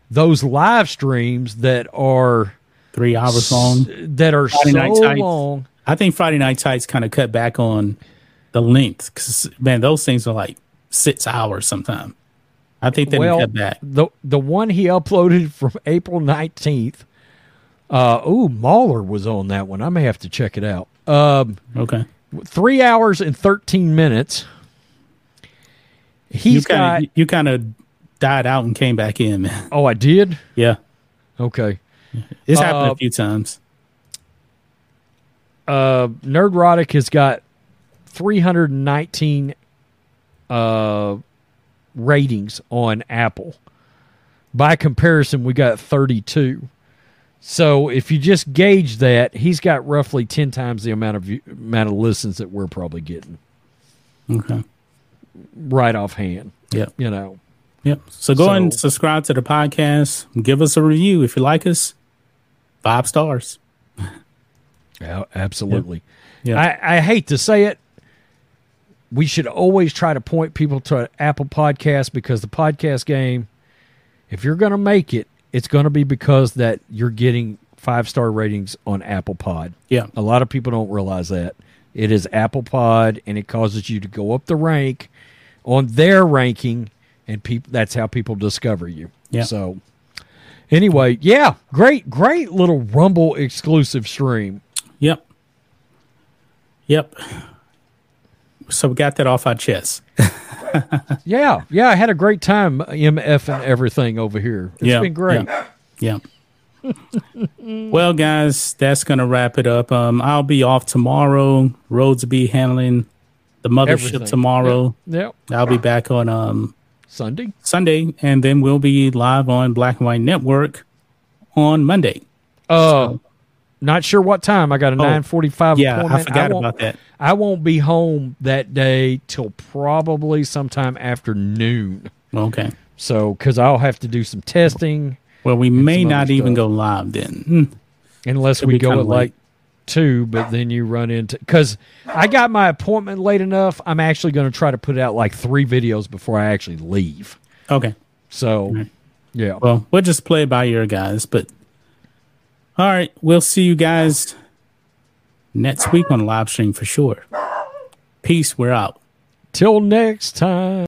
those live streams that are three hours long. that are Friday so long. I think Friday Night Tights kind of cut back on the length because man, those things are like six hours sometimes. I think they well, cut back. the the one he uploaded [LAUGHS] from April nineteenth. Uh, ooh, Mauler was on that one. I may have to check it out. Um, Okay, three hours and thirteen minutes. He's you got. kind of you kind of died out and came back in, man. oh, I did. Yeah, Okay. it's happened Uh, a few times. uh, Nerdrotic has got 319 uh, ratings on Apple. By comparison, we got 32. So if you just gauge that, he's got roughly 10 times the amount of view, amount of listens that we're probably getting Okay. right offhand. Yep. You know. Yep. So go and subscribe to the podcast. Give us a review if you like us. Five stars. Yeah, absolutely. Yeah. I, I hate to say it. We should always try to point people to Apple Podcast because the podcast game, if you're going to make it, it's going to be because that you're getting five star ratings on Apple Pod. Yeah. A lot of people don't realize that. It is Apple Pod and it causes you to go up the rank on their ranking and people that's how people discover you. Yeah. So anyway, yeah, great great little Rumble exclusive stream. Yep. Yep. So we got that off our chest. [LAUGHS] Yeah, yeah, I had a great time MF and everything over here. It's yeah. been great. Yeah. yeah. [LAUGHS] well, guys, that's gonna wrap it up. Um, I'll be off tomorrow. Rhodes will be handling the mothership Everything. tomorrow. Yep. I'll be back on um Sunday. Sunday, and then we'll be live on Black and White Network on Monday. Uh not sure what time. I got a nine forty five Oh, Yeah, appointment. I forgot won't- about that. I won't be home that day till probably sometime after noon. Okay. So, because I'll have to do some testing Well, we may not even go live then. Hmm. unless It'll we go at like two, but then you run into because I got my appointment late enough. I'm actually going to try to put out like three videos before I actually leave. Okay. So, yeah. Well, we'll just play by ear, guys. But all right, we'll see you guys next week on live stream for sure. Peace. We're out. Till next time.